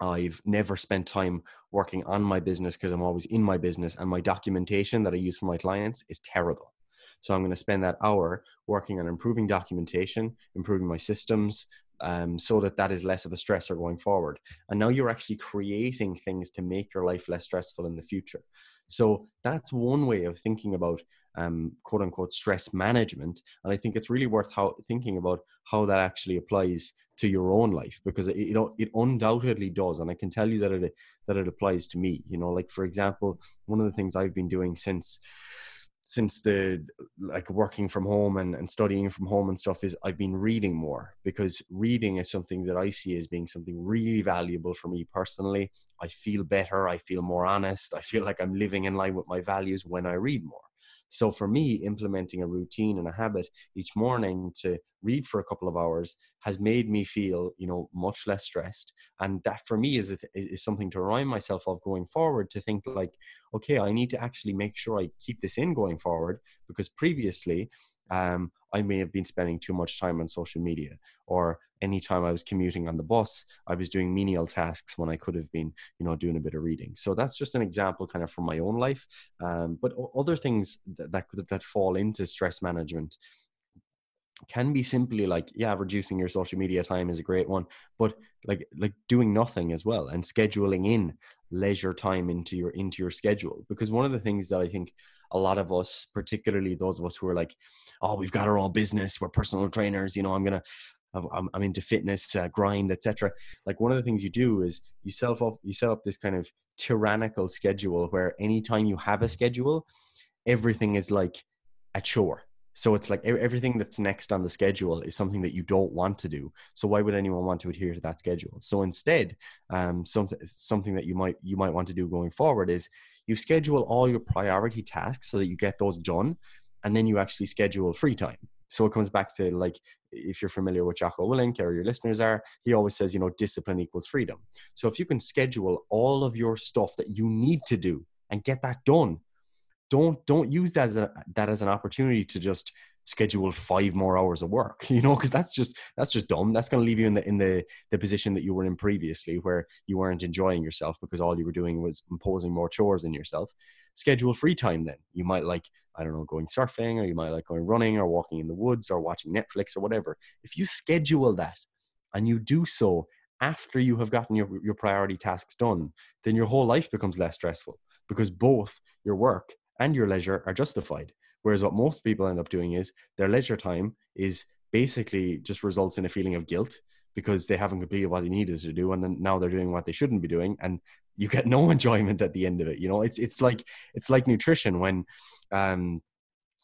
I've never spent time working on my business because I'm always in my business, and my documentation that I use for my clients is terrible. So I'm going to spend that hour working on improving documentation, improving my systems, um, so that that is less of a stressor going forward. And now you're actually creating things to make your life less stressful in the future. So that's one way of thinking about um, quote unquote stress management. And I think it's really worth how, thinking about how that actually applies to your own life because it, it, it undoubtedly does. And I can tell you that it, that it applies to me. You know, like for example, one of the things I've been doing since since the like working from home and, and studying from home and stuff is I've been reading more because reading is something that I see as being something really valuable for me personally. I feel better, I feel more honest, I feel like I'm living in line with my values when I read more. So for me, implementing a routine and a habit each morning to read for a couple of hours has made me feel, you know, much less stressed. And that for me is, is something to remind myself of going forward to think like, okay, I need to actually make sure I keep this in going forward because previously um, I may have been spending too much time on social media, or anytime I was commuting on the bus, I was doing menial tasks when I could have been, you know, doing a bit of reading. So that's just an example, kind of from my own life. Um, but other things that, that that fall into stress management can be simply like yeah reducing your social media time is a great one but like like doing nothing as well and scheduling in leisure time into your into your schedule because one of the things that i think a lot of us, particularly those of us who are like, oh, we've got our own business, we're personal trainers, you know, I'm gonna, I'm, I'm into fitness, uh, grind, etc. Like one of the things you do is you self up, you set up this kind of tyrannical schedule where anytime you have a schedule, everything is like a chore. So it's like everything that's next on the schedule is something that you don't want to do. So why would anyone want to adhere to that schedule? So instead, um, something something that you might you might want to do going forward is you schedule all your priority tasks so that you get those done and then you actually schedule free time so it comes back to like if you're familiar with Jocko Willink or your listeners are, he always says, you know, discipline equals freedom. So if you can schedule all of your stuff that you need to do and get that done, don't don't use that as a, that as an opportunity to just schedule five more hours of work you know because that's just that's just dumb. That's going to leave you in the in the the position that you were in previously where you weren't enjoying yourself because all you were doing was imposing more chores in yourself. Schedule free time then. You might like i don't know going surfing or you might like going running or walking in the woods or watching netflix or whatever. If you schedule that and you do so after you have gotten your, your priority tasks done then your whole life becomes less stressful because both your work and your leisure are justified. Whereas what most people end up doing is their leisure time is basically just results in a feeling of guilt because they haven't completed what they needed to do and then now they're doing what they shouldn't be doing and you get no enjoyment at the end of it you know? It's it's like it's like nutrition when um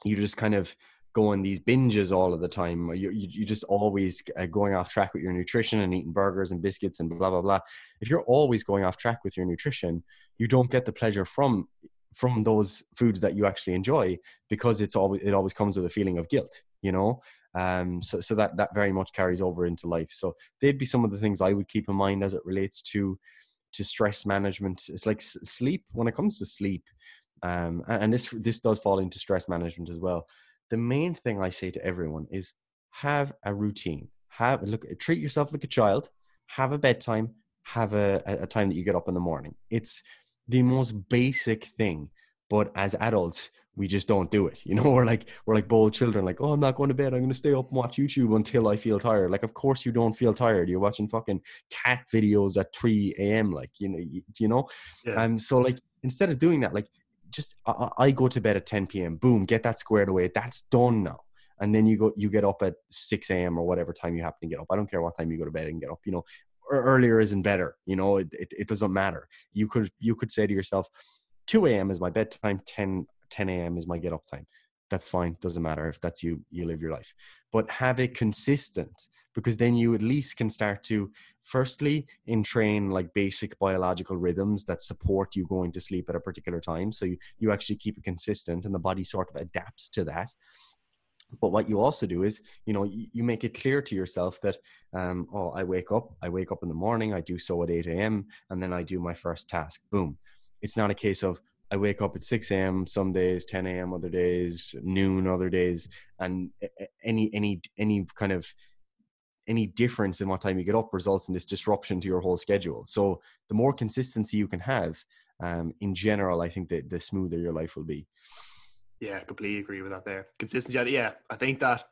you just kind of go on these binges all of the time. You you just always uh, going off track with your nutrition and eating burgers and biscuits and blah blah blah. If you're always going off track with your nutrition you don't get the pleasure from from those foods that you actually enjoy because it's always it always comes with a feeling of guilt you know? Um so so that that very much carries over into life. So they'd be some of the things i would keep in mind as it relates to to stress management. It's like sleep when it comes to sleep um and, this this does fall into stress management as well. The main thing i say to everyone is have a routine. Have look treat yourself like a child. Have a bedtime. Have a, a time that you get up in the morning. It's the most basic thing but as adults we just don't do it you know? We're like we're like bold children like oh i'm not going to bed. I'm going to stay up and watch youtube until i feel tired. Like of course you don't feel tired. You're watching fucking cat videos at 3 a.m like you know you, know? Yeah. um so like instead of doing that like just I, I go to bed at 10 p.m boom get that squared away. That's done now. And then you go you get up at 6 a.m or whatever time you happen to get up. I don't care what time you go to bed and get up you know Er, earlier isn't better. You know, it, it, it, doesn't matter. You could you could say to yourself, 2 a.m. is my bedtime, 10 10 a.m. is my get up time. That's fine. Doesn't matter if that's you. You live your life, but have it consistent because then you at least can start to firstly entrain like basic biological rhythms that support you going to sleep at a particular time. So you, you actually keep it consistent and the body sort of adapts to that but what you also do is you know you, make it clear to yourself that um, oh i wake up i wake up in the morning i do so at 8 a.m and then i do my first task. Boom. It's not a case of i wake up at 6 a.m some days 10 a.m other days noon other days and any any any kind of any difference in what time you get up results in this disruption to your whole schedule. So the more consistency you can have um, in general i think that the smoother your life will be yeah, completely agree with that there. Consistency. Yeah, I think that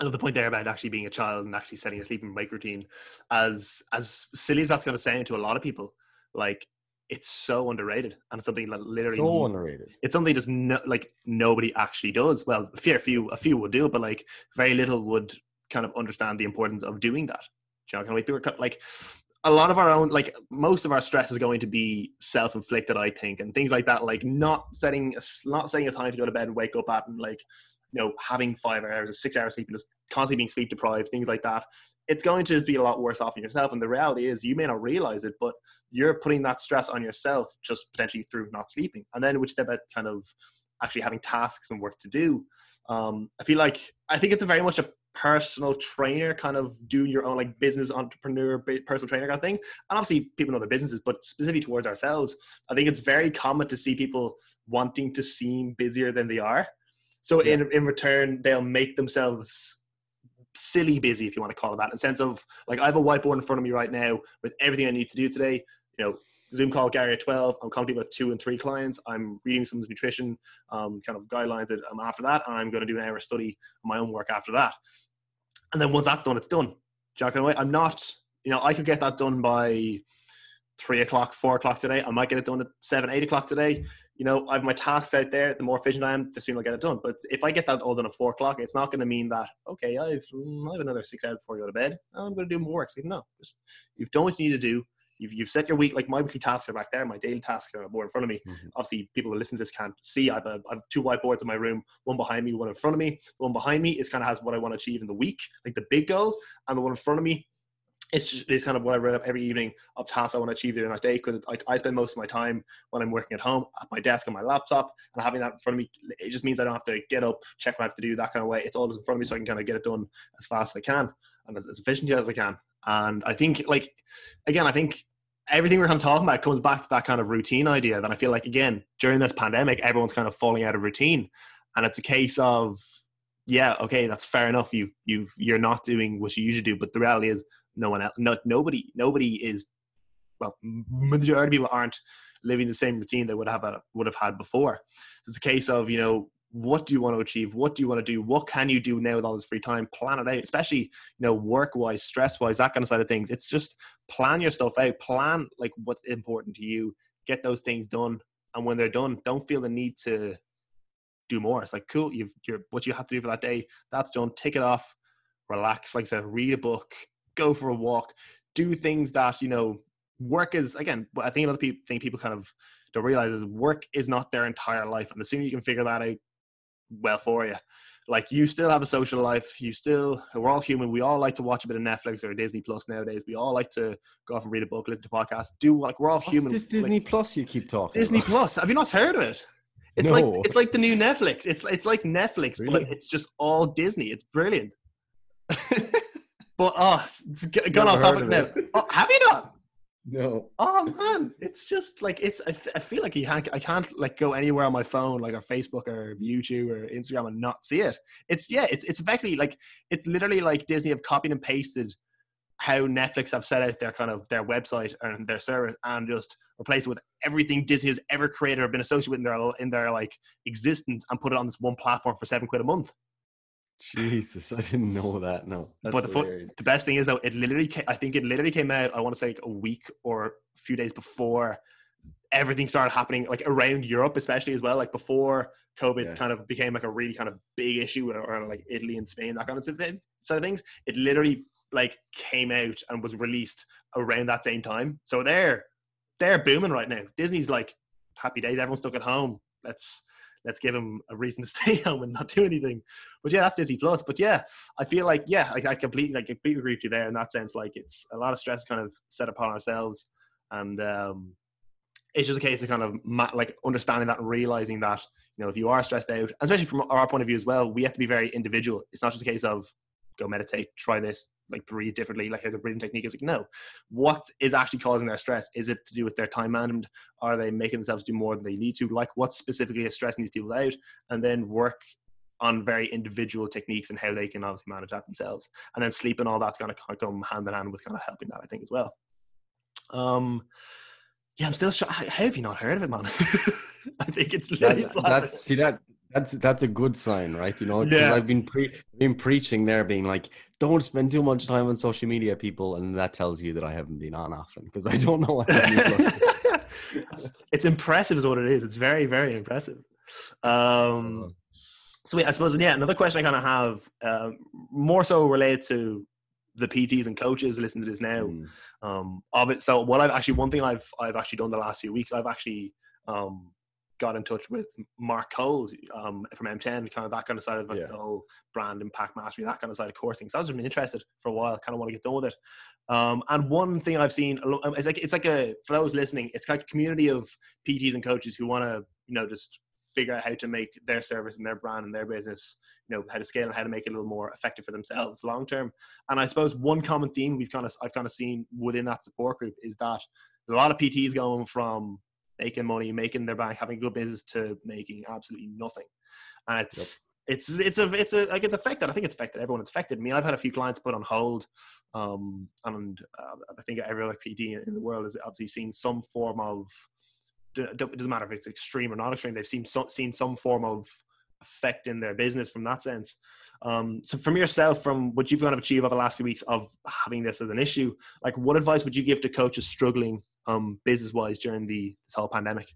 another point there about actually being a child and actually setting a sleep and wake routine, as as silly as that's going to sound to a lot of people, like it's so underrated and it's something that literally so underrated. It's something just no, like nobody actually does. Well, a fair few, a few would do but like very little would kind of understand the importance of doing that. Do You know, kind of like a lot of our own like most of our stress is going to be self-inflicted i think and things like that like not setting a, not setting a time to go to bed and wake up at and like you know having five hours or six hours sleep and just constantly being sleep deprived things like that. It's going to be a lot worse off on yourself and the reality is you may not realize it but you're putting that stress on yourself just potentially through not sleeping and then which at kind of actually having tasks and work to do um, i feel like i think it's a very much a personal trainer, kind of doing your own like business entrepreneur, personal trainer kind of thing. And obviously, people know their businesses, but specifically towards ourselves, I think it's very common to see people wanting to seem busier than they are. So yeah. in in return, they'll make themselves silly busy, if you want to call it that, in the sense of like I have a whiteboard in front of me right now with everything I need to do today. You know, Zoom call Gary at 12. I'm counting with two and three clients. I'm reading some nutrition um, kind of guidelines I'm after that. And I'm going to do an hour study on my own work after that. And then once that's done, it's done. Jack and I'm not, you know, I could get that done by three o'clock, four o'clock today. I might get it done at seven, eight o'clock today. You know, I have my tasks out there. The more efficient I am, the sooner I get it done. But if I get that all done at four o'clock, it's not going to mean that okay, I've mm, I have another six hours before I go to bed. I'm going to do more work. So, no, just you've done what you need to do. You've, you've set your week, like my weekly tasks are back there, my daily tasks are more in front of me. Mm-hmm. Obviously, people who listen to this can't see. I have, a, I have two whiteboards in my room, one behind me, one in front of me. The one behind me is kind of has what I want to achieve in the week, like the big goals, and the one in front of me it's just, it's kind of what I write up every evening of tasks I want to achieve during that day. Because like I spend most of my time when I'm working at home at my desk on my laptop, and having that in front of me, it just means I don't have to get up, check what I have to do, that kind of way. It's all just in front of me, so I can kind of get it done as fast as I can and as, as efficiently as I can. And I think, like, again, I think everything we're kind of talking about comes back to that kind of routine idea that I feel like again during this pandemic everyone's kind of falling out of routine. And it's a case of yeah okay that's fair enough. You've you've you're not doing what you usually do but the reality is no one else not nobody nobody is well majority of people aren't living the same routine they would have would have had before. It's a case of you know what do you want to achieve? What do you want to do? What can you do now with all this free time? Plan it out especially you know work wise stress wise that kind of side of things. It's just plan your stuff out. Plan like what's important to you. Get those things done. And when they're done don't feel the need to do more. It's like cool you've you're what you have to do for that day that's done. Take it off. Relax. Like i said read a book. Go for a walk. Do things that you know work is again i think another people thing people kind of don't realize is work is not their entire life. And the sooner you can figure that out well for you. Like you still have a social life. You still we're all human. We all like to watch a bit of Netflix or Disney Plus nowadays. We all like to go off and read a book, listen to podcasts. Do like we're all What's human. This Disney like, Plus you keep talking. Disney about? Plus. Have you not heard of it? It's no. like it's like the new Netflix. It's it's like Netflix, really? but it's just all Disney. It's brilliant. but oh, it's gone off topic now. Oh, have you not? No. Oh man, it's just like it's. I, f- I feel like you can't. I can't like go anywhere on my phone, like or Facebook or YouTube or Instagram, and not see it. It's yeah. It's it's effectively like it's literally like Disney have copied and pasted how Netflix have set out their kind of their website and their service, and just replaced it with everything Disney has ever created or been associated with in their in their like existence, and put it on this one platform for seven quid a month. Jesus, I didn't know that. No, but the, fun, the best thing is though, it literally, came, I think it literally came out. I want to say like a week or a few days before everything started happening, like around Europe, especially as well. Like before COVID yeah. kind of became like a really kind of big issue, or like Italy and Spain, that kind of sort of things. It literally like came out and was released around that same time. So they're they're booming right now. Disney's like happy days. Everyone's stuck at home. Let's let's give him a reason to stay home and not do anything. But yeah, that's Disney Plus. But yeah, I feel like yeah, I, I completely like completely agree with you there in that sense. Like it's a lot of stress kind of set upon ourselves, and um, it's just a case of kind of like understanding that and realizing that you know, if you are stressed out, especially from our point of view as well, we have to be very individual. It's not just a case of go meditate, try this, like breathe differently, like a breathing technique. Is like no, what is actually causing their stress? Is it to do with their time management? Are they making themselves do more than they need to? Like what specifically is stressing these people out? And then work on very individual techniques and how they can obviously manage that themselves. And then sleep and all that's going to come hand in hand with kind of helping that, I think, as well. Um, yeah, I'm still shocked. How have you not heard of it, man? I think it's that, that's see that that's that's a good sign, right? You know, yeah. I've been pre- been preaching there, being like, don't spend too much time on social media, people, and that tells you that I haven't been on often because I don't know what. it's, it's impressive, is what it is. It's very, very impressive. Um, uh-huh. so I suppose, yeah, another question I kind of have, uh, more so related to the PTs and coaches listen to this now. Mm. Um, of it. So what I've actually one thing I've I've actually done the last few weeks, I've actually um, got in touch with Mark Coles um, from M10, kind of that kind of side of the, yeah. the, whole brand impact mastery, that kind of side of coursing. So I was been interested for a while, kind of want to get done with it. Um, and one thing I've seen, um, it's like it's like a for those listening, it's like a community of PTs and coaches who want to you know just figure out how to make their service and their brand and their business, you know, how to scale and how to make it a little more effective for themselves long term. And I suppose one common theme we've kind of I've kind of seen within that support group is that a lot of PTs going from making money, making their bank, having a good business to making absolutely nothing. And it's yep. it's it's a it's a like it's affected. I think it's affected everyone. It's affected me. I've had a few clients put on hold, um, and uh, I think every other PT in the world has obviously seen some form of. It doesn't matter if it's extreme or not extreme. They've seen some, seen some form of effect in their business from that sense. Um, so, from yourself, from what you've kind of achieved over the last few weeks of having this as an issue, like what advice would you give to coaches struggling um, business wise during the this whole pandemic?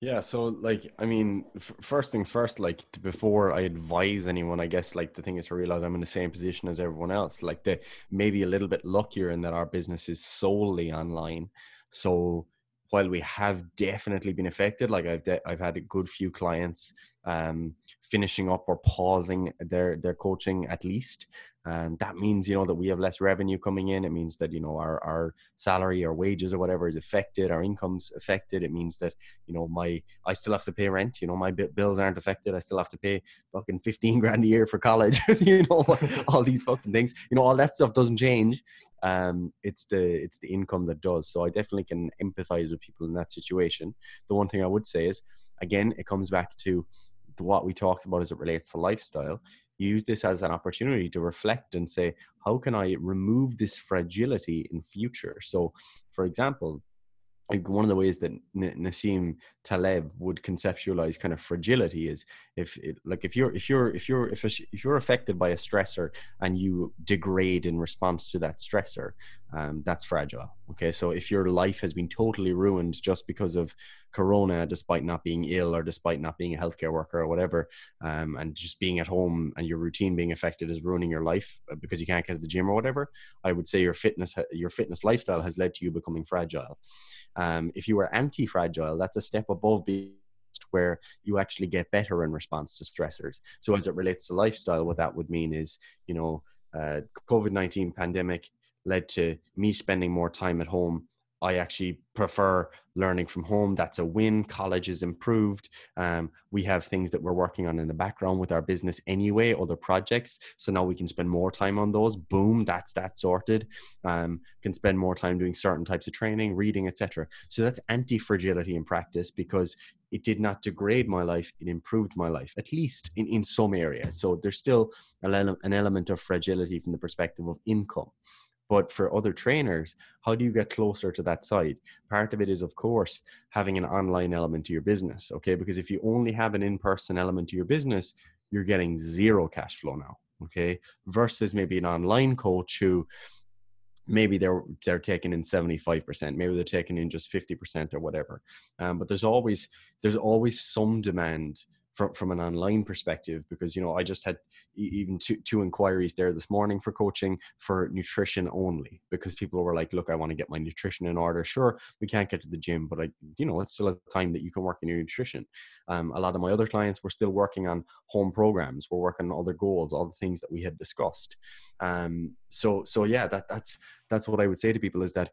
Yeah, so like I mean, f- first things first. Like before I advise anyone, I guess like the thing is to realize I'm in the same position as everyone else. Like the maybe a little bit luckier in that our business is solely online. So while we have definitely been affected, like I've de- I've had a good few clients um, finishing up or pausing their their coaching at least, and that means you know that we have less revenue coming in. It means that you know our our salary or wages or whatever is affected, our income's affected. It means that you know my I still have to pay rent. You know my bills aren't affected. I still have to pay fucking fifteen grand a year for college. you know all these fucking things. You know all that stuff doesn't change um, it's the it's the income that does. So I definitely can empathize with people in that situation. The one thing I would say is, again, it comes back to what we talked about as it relates to lifestyle. Use this as an opportunity to reflect and say, how can I remove this fragility in future? So, for example, like one of the ways that Nassim Taleb would conceptualize kind of fragility is if it, like if you're if you're if you're if, if you're affected by a stressor and you degrade in response to that stressor um, that's fragile okay? So if your life has been totally ruined just because of corona despite not being ill or despite not being a healthcare worker or whatever um, and just being at home and your routine being affected is ruining your life uh, because you can't get to the gym or whatever i would say your fitness your fitness lifestyle has led to you becoming fragile um, if you are anti-fragile, that's a step above being where you actually get better in response to stressors. So as it relates to lifestyle, what that would mean is, you know, uh, COVID-19 pandemic led to me spending more time at home I actually prefer learning from home. That's a win. College is improved. Um, we have things that we're working on in the background with our business anyway, other projects. So now we can spend more time on those. Boom, that's that sorted. Um, can spend more time doing certain types of training, reading, etc. So that's anti-fragility in practice because it did not degrade my life; it improved my life, at least in in some areas. So there's still an element of fragility from the perspective of income. But for other trainers, how do you get closer to that side? Part of it is, of course, having an online element to your business. Okay. Because if you only have an in person element to your business, you're getting zero cash flow now. Okay. Versus maybe an online coach who maybe they're they're taking in 75% maybe they're taking in just 50% or whatever um, but there's always there's always some demand from from an online perspective because you know I just had even two two inquiries there this morning for coaching for nutrition only because people were like, look, I want to get my nutrition in order. Sure, we can't get to the gym, but I you know it's still a time that you can work in your nutrition. Um, a lot of my other clients were still working on home programs. We're working on other goals, all the things that we had discussed. Um, so so yeah, that that's that's what I would say to people is that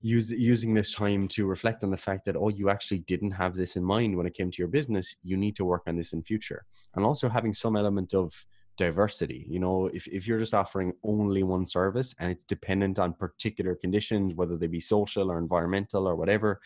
use, using this time to reflect on the fact that oh you actually didn't have this in mind when it came to your business. You need to work on this in future. And also having some element of diversity you know if, if you're just offering only one service and it's dependent on particular conditions whether they be social or environmental or whatever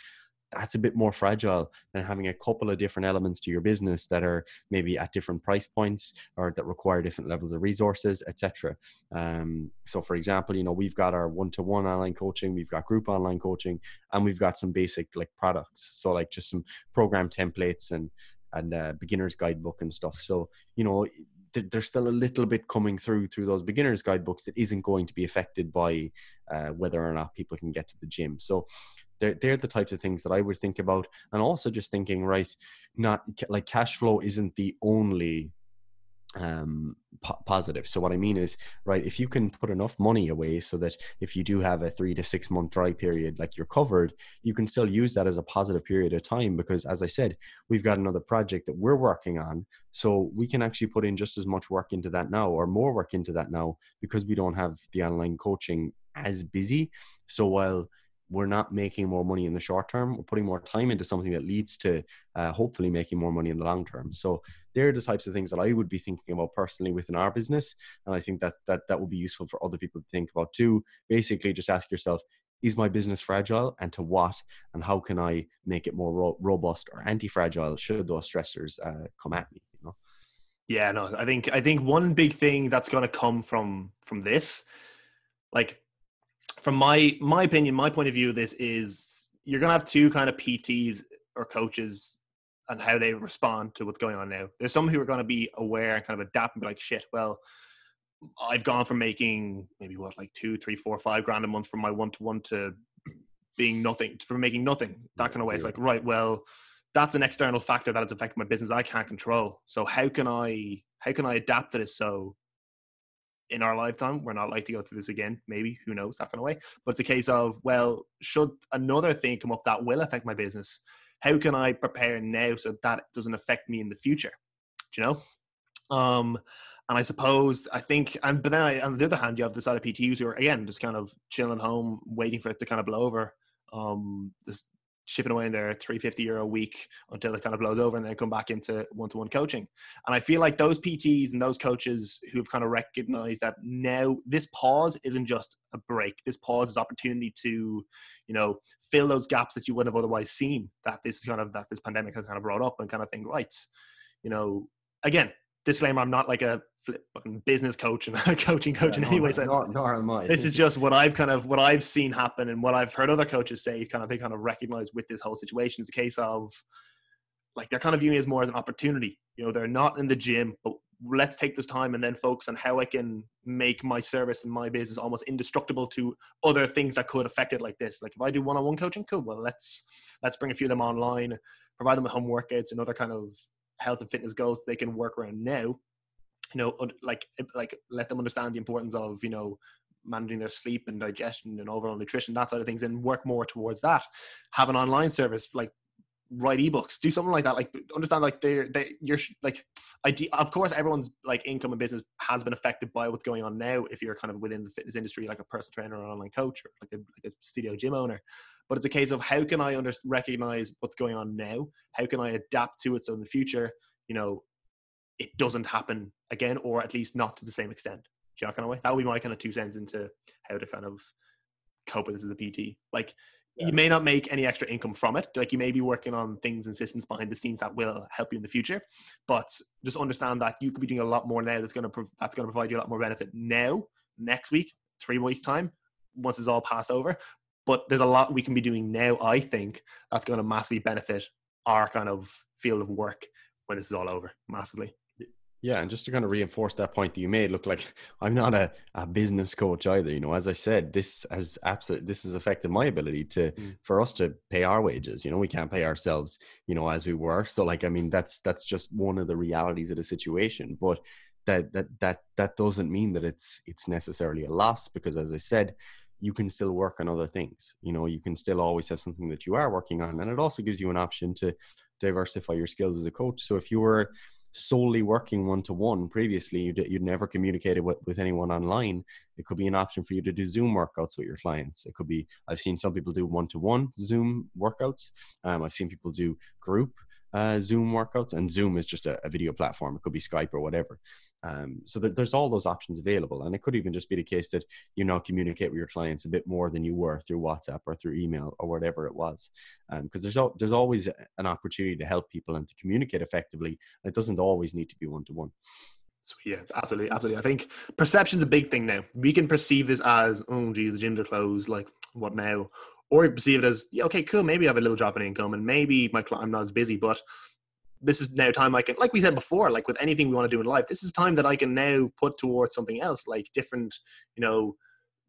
that's a bit more fragile than having a couple of different elements to your business that are maybe at different price points or that require different levels of resources etc um, so for example you know we've got our one-to-one online coaching we've got group online coaching and we've got some basic like products. So like just some program templates and and uh, beginners guidebook and stuff. So you know there's still a little bit coming through through those beginners guidebooks that isn't going to be affected by uh, whether or not people can get to the gym. So they're, they're the types of things that i would think about. And also just thinking right not like cash flow isn't the only um po- positive. So what i mean is right if you can put enough money away so that if you do have a 3 to 6 month dry period like you're covered you can still use that as a positive period of time because as i said we've got another project that we're working on. So we can actually put in just as much work into that now or more work into that now because we don't have the online coaching as busy. So while we're not making more money in the short term. We're putting more time into something that leads to uh, hopefully making more money in the long term. So they're the types of things that I would be thinking about personally within our business, and I think that that that would be useful for other people to think about too. Basically, just ask yourself: Is my business fragile, and to what? And how can I make it more ro- robust or anti-fragile should those stressors uh, come at me? You know. Yeah, no, I think I think one big thing that's going to come from from this, like from my my opinion, my point of view, of this is you're gonna have two kind of PTs or coaches and how they respond to what's going on now. There's some who are gonna be aware and kind of adapt and be like, shit, well, I've gone from making maybe what like two, three, four, five grand a month from my one to one to being nothing, from making nothing. That kind of way. It's like, right, well, that's an external factor that has affected my business I can't control. So how can I how can I adapt to this so in our lifetime. We're not like to go through this again. Maybe who knows that kind of way. But it's a case of well, should another thing come up that will affect my business, how can I prepare now so that doesn't affect me in the future? Do you know? Um, and I suppose I think, and but then I, on the other hand, you have the side of PTs who are again just kind of chilling home, waiting for it to kind of blow over. Um, this shipping away in their 350 euro a week until it kind of blows over and then come back into one-to-one coaching. And i feel like those pts and those coaches who've kind of recognized that now this pause isn't just a break. This pause is opportunity to you know fill those gaps that you wouldn't have otherwise seen that this kind of that this pandemic has kind of brought up and kind of think right you know again disclaimer i'm not like a fucking business coach and a coaching coach yeah, in any way so nor, nor am I. this is just what i've kind of what i've seen happen and what i've heard other coaches say kind of they kind of recognize with this whole situation is a case of like they're kind of viewing it as more as an opportunity. You know they're not in the gym but let's take this time and then focus on how i can make my service and my business almost indestructible to other things that could affect it like this. Like if i do one-on-one coaching cool. Well let's let's bring a few of them online provide them with home workouts and other kind of health and fitness goals they can work around now you know like like let them understand the importance of you know managing their sleep and digestion and overall nutrition that side of things and work more towards that. Have an online service like write ebooks do something like that like understand like they're they you're like idea of course everyone's like income and business has been affected by what's going on now if you're kind of within the fitness industry like a personal trainer or an online coach or like a, like a studio gym owner but it's a case of how can i under- recognize what's going on now how can i adapt to it so in the future you know it doesn't happen again or at least not to the same extent do you know, kind of way that would be my kind of two cents into how to kind of cope with this as a pt like yeah. you may not make any extra income from it. Like you may be working on things and systems behind the scenes that will help you in the future, but just understand that you could be doing a lot more now. That's going to pro- that's going to provide you a lot more benefit now, next week, three weeks time, once it's all passed over. But there's a lot we can be doing now. I think that's going to massively benefit our kind of field of work when this is all over, massively. Yeah, and just to kind of reinforce that point that you made, look like I'm not a, a business coach either. You know, as I said, this has absolutely this has affected my ability to mm. for us to pay our wages. You know, we can't pay ourselves, you know, as we were. So like I mean that's that's just one of the realities of the situation. But that that that that doesn't mean that it's it's necessarily a loss because as I said, you can still work on other things. You know, you can still always have something that you are working on. And it also gives you an option to diversify your skills as a coach. So if you were solely working one to one previously you'd, you'd never communicated with, with anyone online it could be an option for you to do zoom workouts with your clients it could be i've seen some people do one to one zoom workouts um, i've seen people do group uh, Zoom workouts, and Zoom is just a, a, video platform. It could be Skype or whatever. Um, so there's all those options available, and it could even just be the case that you now communicate with your clients a bit more than you were through WhatsApp or through email or whatever it was. Because um, there's there's always an opportunity to help people and to communicate effectively. it doesn't always need to be one to one. So yeah, absolutely, absolutely. I think perception's a big thing now. We can perceive this as, oh, geez, the gyms are closed. Like, what now? Or perceive it as yeah, okay, cool. Maybe I have a little drop in income, and maybe my I'm not as busy, but this is now time I can, like we said before, like with anything we want to do in life, this is time that I can now put towards something else, like different, you know,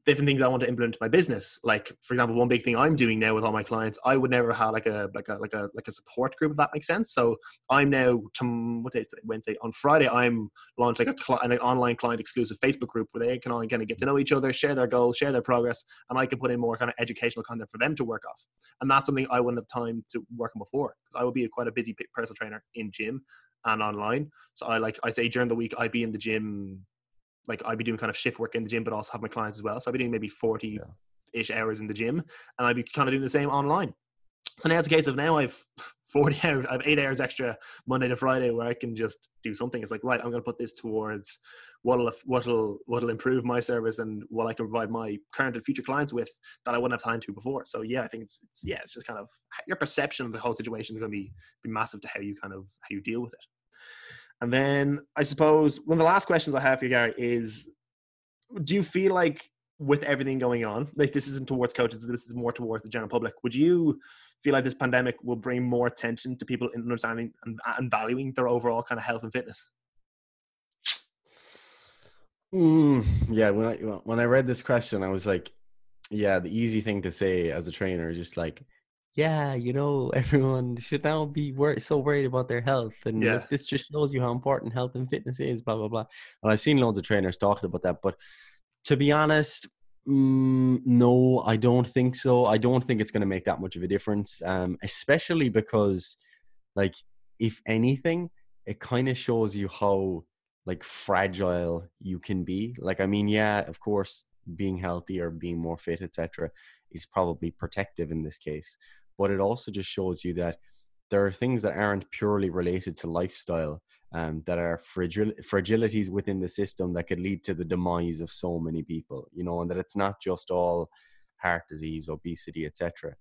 different things I want to implement to my business. Like, for example, one big thing I'm doing now with all my clients, I would never have like a like a like a like a support group if that makes sense. So I'm now to what day is today? Wednesday. On Friday, I'm launching like a cl- an online client exclusive Facebook group where they can all kind of get to know each other, share their goals, share their progress, and I can put in more kind of educational content for them to work off. And that's something I wouldn't have time to work on before because I would be quite a busy personal trainer in gym and online. So I like I say during the week I'd be in the gym like I'd be doing kind of shift work in the gym, but also have my clients as well. So I'd be doing maybe 40 ish hours in the gym and I'd be kind of doing the same online. So now it's a case of now I've 40 hours, I have eight hours extra Monday to Friday where I can just do something. It's like, right, I'm going to put this towards what'll, what'll, what'll improve my service and what I can provide my current and future clients with that I wouldn't have time to before. So yeah, I think it's, it's yeah, it's just kind of your perception of the whole situation is going to be, be massive to how you kind of, how you deal with it. And then I suppose one of the last questions I have for you, Gary, is do you feel like with everything going on, like this isn't towards coaches, this is more towards the general public, would you feel like this pandemic will bring more attention to people in understanding and, and valuing their overall kind of health and fitness? Mm, yeah, when I when I read this question, I was like, yeah, the easy thing to say as a trainer is just like, yeah, you know, everyone should now be wor- so worried about their health. And yeah. this just shows you how important health and fitness is, blah, blah, blah. And I've seen loads of trainers talking about that. But to be honest, mm, no, I don't think so. I don't think it's going to make that much of a difference, um, especially because, like, if anything, it kind of shows you how like fragile you can be. Like, I mean, yeah, of course, being healthy or being more fit, etc., is probably protective in this case but it also just shows you that there are things that aren't purely related to lifestyle um, that are fragil- fragilities within the system that could lead to the demise of so many people you know and that it's not just all heart disease obesity etc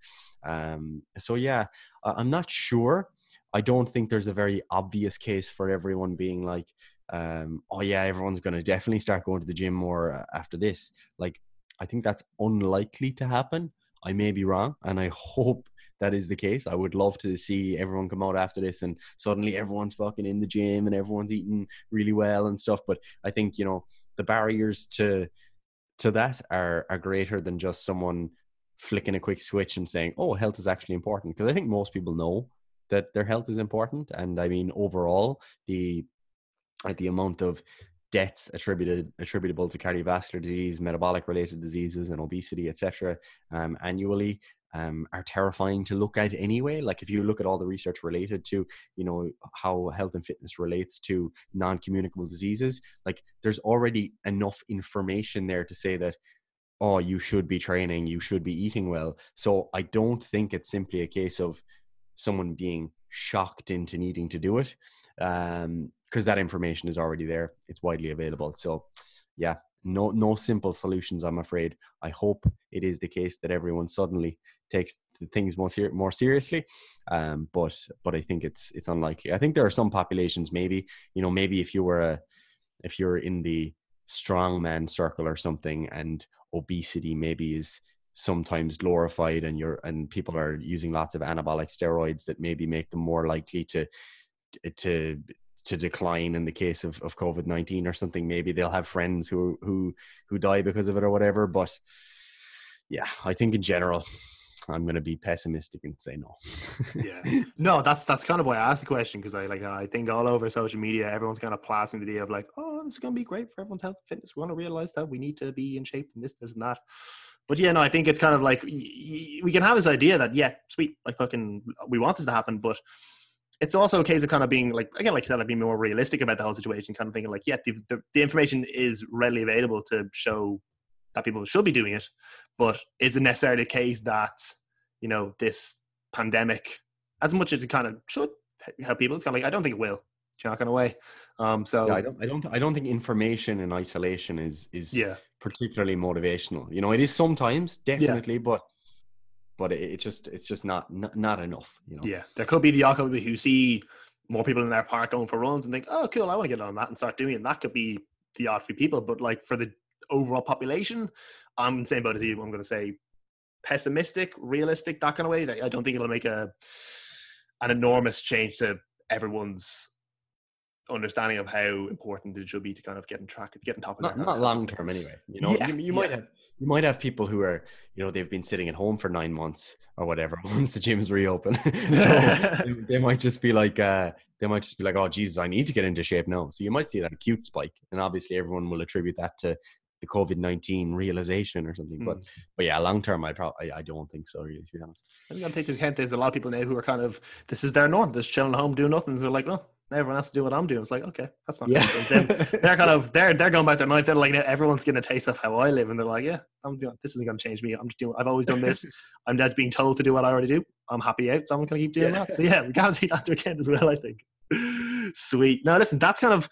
um, so yeah i'm not sure. I don't think there's a very obvious case for everyone being like um, oh yeah everyone's going to definitely start going to the gym more uh, after this. Like i think that's unlikely to happen. I may be wrong, and I hope that is the case. I would love to see everyone come out after this and suddenly everyone's fucking in the gym and everyone's eating really well and stuff. But I think you know the barriers to to that are are greater than just someone flicking a quick switch and saying, "Oh, health is actually important." Because I think most people know that their health is important, and I mean overall the the amount of deaths attributed attributable to cardiovascular disease, metabolic related diseases, and obesity, etc., um, annually um, are terrifying to look at anyway. Like if you look at all the research related to you know how health and fitness relates to non-communicable diseases, like there's already enough information there to say that oh you should be training, you should be eating well. So I don't think it's simply a case of someone being shocked into needing to do it um, because that information is already there. It's widely available. So, yeah, no no simple solutions. I'm afraid. I hope it is the case that everyone suddenly takes things more ser- more seriously. Um, but but I think it's it's unlikely. I think there are some populations. Maybe you know maybe if you were a if you're in the strongman circle or something, and obesity maybe is sometimes glorified and you're and people are using lots of anabolic steroids that maybe make them more likely to to to decline in the case of, of COVID nineteen or something. Maybe they'll have friends who who who die because of it or whatever. But yeah, I think in general, I'm going to be pessimistic and say no. yeah, no, that's that's kind of why I asked the question because I like I think all over social media, everyone's kind of plastering the idea of like, oh, this is going to be great for everyone's health and fitness. We want to realize that we need to be in shape and this, this, and that. But yeah, no, I think it's kind of like we can have this idea that yeah, sweet, like fucking, we want this to happen, but it's also a case of kind of being like again, like you said, like being more realistic about the whole situation, kind of thinking like, yeah, the, the, the information is readily available to show that people should be doing it, but is it necessarily the case that you know this pandemic, as much as it kind of should help people, it's kind of like I don't think it will. You know, kind of way. Um, so yeah, I don't, I don't, I don't think information in isolation is is yeah, particularly motivational. You know, it is sometimes definitely, but but it, it just it's just not, not not enough. You know. yeah. There could be the odd who see more people in their park going for runs and think, oh, cool, I want to get on that and start doing it. And that could be the odd few people, but like for the overall population, I'm the same about as you. I'm going to say pessimistic, realistic, that kind of way. I don't think it'll make a an enormous change to everyone's understanding of how important it should be to kind of get in track, get on top of not, that. not long term anyway you know Yeah, you, you might yeah. have you might have people who are you know they've been sitting at home for nine months or whatever once the gyms reopen so they, they might just be like uh they might just be like oh jesus i need to get into shape now so you might see that acute spike and obviously everyone will attribute that to the covid-19 realization or something but Mm. but yeah long term i probably I, I don't think so really to be honest I think I'll take into account there's a lot of people now who are kind of this is their norm, just chilling at home doing nothing. They're like, well, everyone has to do what I'm doing. It's like, okay, that's not yeah they're kind of they're they're going back their life. They're like everyone's getting a taste of how I live, and they're like, yeah, I'm doing this isn't going to change me. I'm just doing. I've always done this. I'm just being told to do what I already do. I'm happy out, so I'm going to keep doing Yeah. that. So yeah, we got to take that account as well. I think. Sweet. Now listen, that's kind of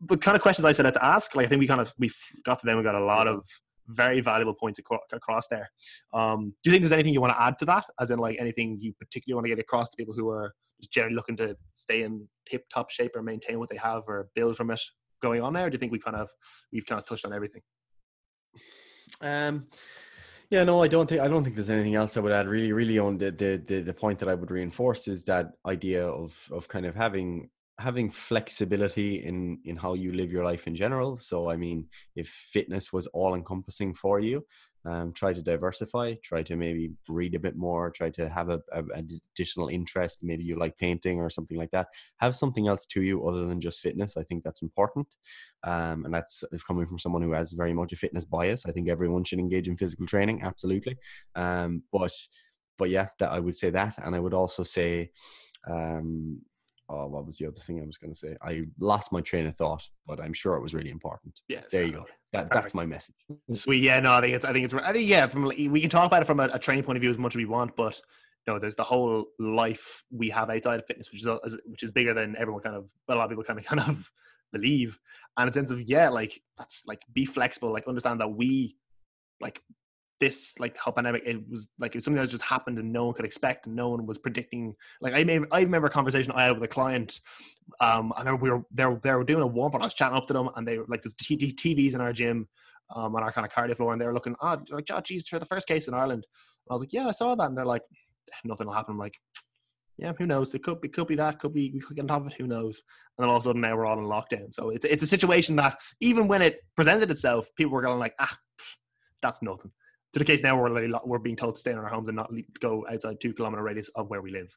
the kind of questions I set out to ask. Like I think we kind of we got to them. We got a lot of very valuable points across there. Um, do you think there's anything you want to add to that? As in, like anything you particularly want to get across to people who are just generally looking to stay in tip top shape or maintain what they have or build from it going on there? Do you think we kind of we've kind of touched on everything? Um, yeah, no, I don't think I don't think there's anything else I would add. Really, really, on the the the, the point that I would reinforce is that idea of of kind of having having flexibility in in how you live your life in general. So, I mean, if fitness was all encompassing for you, um, try to diversify. Try to maybe read a bit more. Try to have a, a, an additional interest. Maybe you like painting or something like that. Have something else to you other than just fitness. I think that's important um, and that's coming from someone who has very much a fitness bias. I think everyone should engage in physical training, absolutely. Um, but but yeah, that I would say that, and I would also say, um, oh, what was the other thing I was going to say? I lost my train of thought, but I'm sure it was really important. Yeah, There you go. That, that's my message. Sweet. Yeah, no, I think it's I think it's I think yeah, from we can talk about it from a, a training point of view as much as we want, but you know, there's the whole life we have outside of fitness, which is which is bigger than everyone kind of a lot of people kind of kind of believe. And in terms of yeah, like that's like be flexible, like understand that we like this like whole pandemic it was like it was something that just happened and no one could expect and no one was predicting. Like I may I remember a conversation I had with a client um I remember we were they were, they were doing a warm up I was chatting up to them and they were like there's TVs in our gym um on our kind of cardio floor and they were looking oh like oh geez for the first case in Ireland. I was like yeah I saw that. And they're like nothing will happen. I'm like yeah who knows? It could be could be that could be we could get on top of it who knows? And then all of a sudden now we're all in lockdown. So it's it's a situation that even when it presented itself people were going like ah that's nothing to the case now we're really, we're being told to stay in our homes and not go outside two kilometer radius of where we live.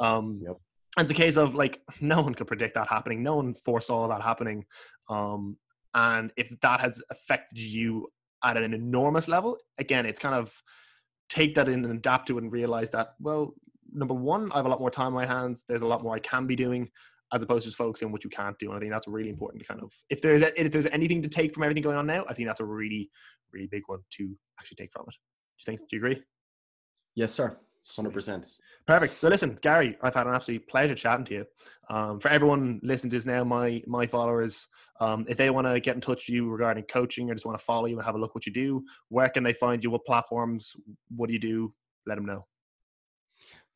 Um, Yep. And it's a case of like no one could predict that happening. No one foresaw that happening. Um, and if that has affected you at an enormous level, again, it's kind of take that in and adapt to it and realize that well, number one, I have a lot more time on my hands. There's a lot more I can be doing. As opposed to just focusing on what you can't do, and I think that's really important to kind of if there's if there's anything to take from everything going on now, I think that's a really really big one to actually take from it. Do you think? Do you agree? Yes, sir. Hundred percent. Perfect. So listen, Gary, I've had an absolute pleasure chatting to you. Um, for everyone listening to this now, my my followers, um, if they want to get in touch with you regarding coaching or just want to follow you and have a look what you do, where can they find you? What platforms? What do you do? Let them know.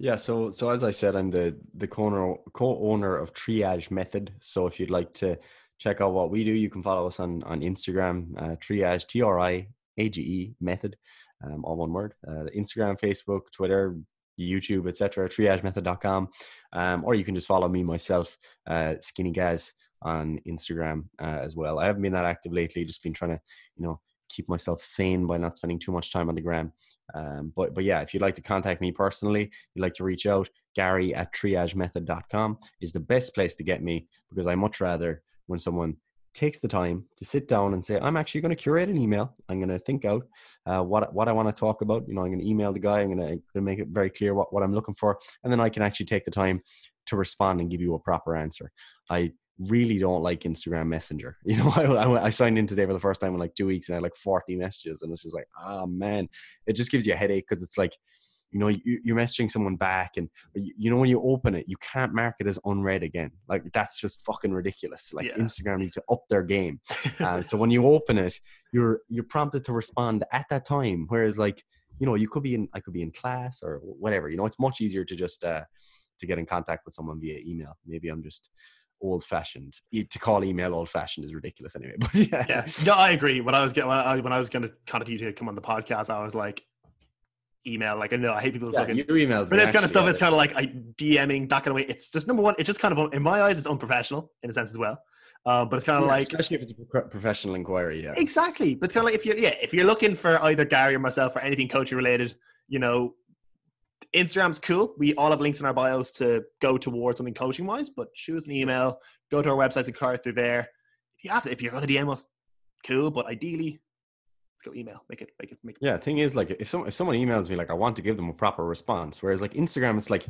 Yeah, so so as I said, I'm the the co-owner, co-owner of Triage Method. So if you'd like to check out what we do, you can follow us on on Instagram, uh, Triage T R I A G E Method, um, all one word. Uh, Instagram, Facebook, Twitter, YouTube, etc. TriageMethod.com, um, or you can just follow me myself, uh, Skinny Gaz, on Instagram uh, as well. I haven't been that active lately. Just been trying to, you know, keep myself sane by not spending too much time on the gram. Um, but but yeah, if you'd like to contact me personally, you'd like to reach out, Gary at triagemethod.com is the best place to get me because I much rather when someone takes the time to sit down and say, I'm actually going to curate an email. I'm going to think out uh, what what I want to talk about. You know, I'm going to email the guy. I'm going to make it very clear what, what I'm looking for, and then I can actually take the time to respond and give you a proper answer. I really don't like Instagram Messenger. You know, I, I, I, signed in today for the first time in like two weeks and I had like 40 messages and it's just like, ah, oh, man, it just gives you a headache because it's like, you know, you, are messaging someone back and you know, when you open it, you can't mark it as unread again. Like that's just fucking ridiculous. Like yeah. Instagram needs to up their game. uh, so when you open it, you're, you're prompted to respond at that time. Whereas like, you know, you could be in, I could be in class or whatever, you know, it's much easier to just, uh, to get in contact with someone via email. Maybe I'm just, old fashioned. To call email old fashioned is ridiculous anyway. But yeah. yeah, no, I agree. When I was getting when I, when I was going to contact you to come on the podcast, I was like, email. Like I know I hate people yeah, fucking you email. But this kind of stuff, it's kind of like I DMing that kind of way. It's just number one. It's just kind of in my eyes, it's unprofessional in a sense as well. Uh, but it's kind of yeah, like, especially if it's a professional inquiry. Yeah, exactly. But it's kind of like if you're, yeah, if you're looking for either Gary or myself or anything coaching related, you know, Instagram's cool. We all have links in our bios to go towards something coaching wise, but shoot us an email, go to our website and inquire through there. If you have to, if you're going to DM us, cool. But ideally, let's go email. Make it, make it, make it. Yeah. Thing is, like, if some if someone emails me, like, I want to give them a proper response. Whereas, like Instagram, it's like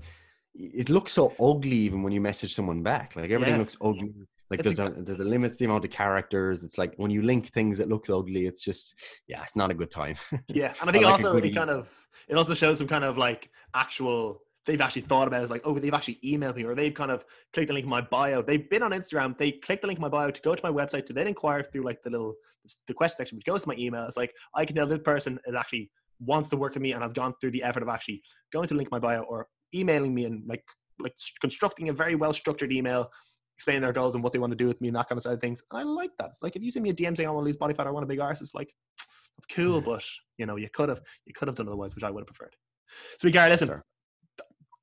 it looks so ugly even when you message someone back. Like everything yeah. looks ugly. Like it's there's a, a there's a limit to the amount of characters. It's like when you link things it looks ugly, it's just yeah, it's not a good time. yeah, and I think like also it kind of it also shows some kind of like actual they've actually thought about it like oh they've actually emailed me or they've kind of clicked the link in my bio they've been on instagram they click the link in my bio to go to my website to then inquire through like the little the question section which goes to my email it's like i can tell this person is actually wants to work with me and i've gone through the effort of actually going to link my bio or emailing me and like like constructing a very well structured email explaining their goals and what they want to do with me and that kind of side of things. And I like that. It's like if you send me a DM saying I want to lose body fat or I want a big arse, it's like that's cool, but you know, you could have you could have done otherwise, which I would have preferred. So we Gary, listen.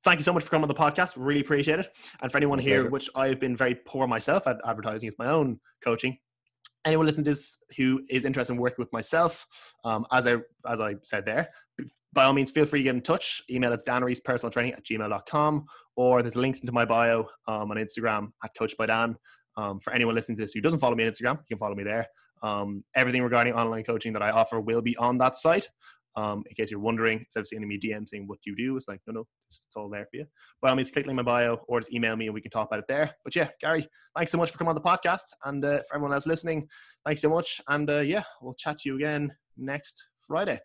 Thank you so much for coming on the podcast. Really appreciate it. And for anyone here, which I've been very poor myself at advertising, it's my own coaching anyone listening to this who is interested in working with myself, um, as I as I said there, by all means, feel free to get in touch. Email us danrees personal training at gmail.com or there's links into my bio um, on Instagram at Coached by Dan. Um, for anyone listening to this who doesn't follow me on Instagram, you can follow me there. Um, everything regarding online coaching that I offer will be on that site. Um, in case you're wondering, instead of sending me DM saying what do you do, it's like, no, no, it's, all there for you. By all means, click link my bio or just email me and we can talk about it there. But yeah, Gary, thanks so much for coming on the podcast. And uh, for everyone else listening, thanks so much. And uh, yeah, we'll chat to you again next Friday.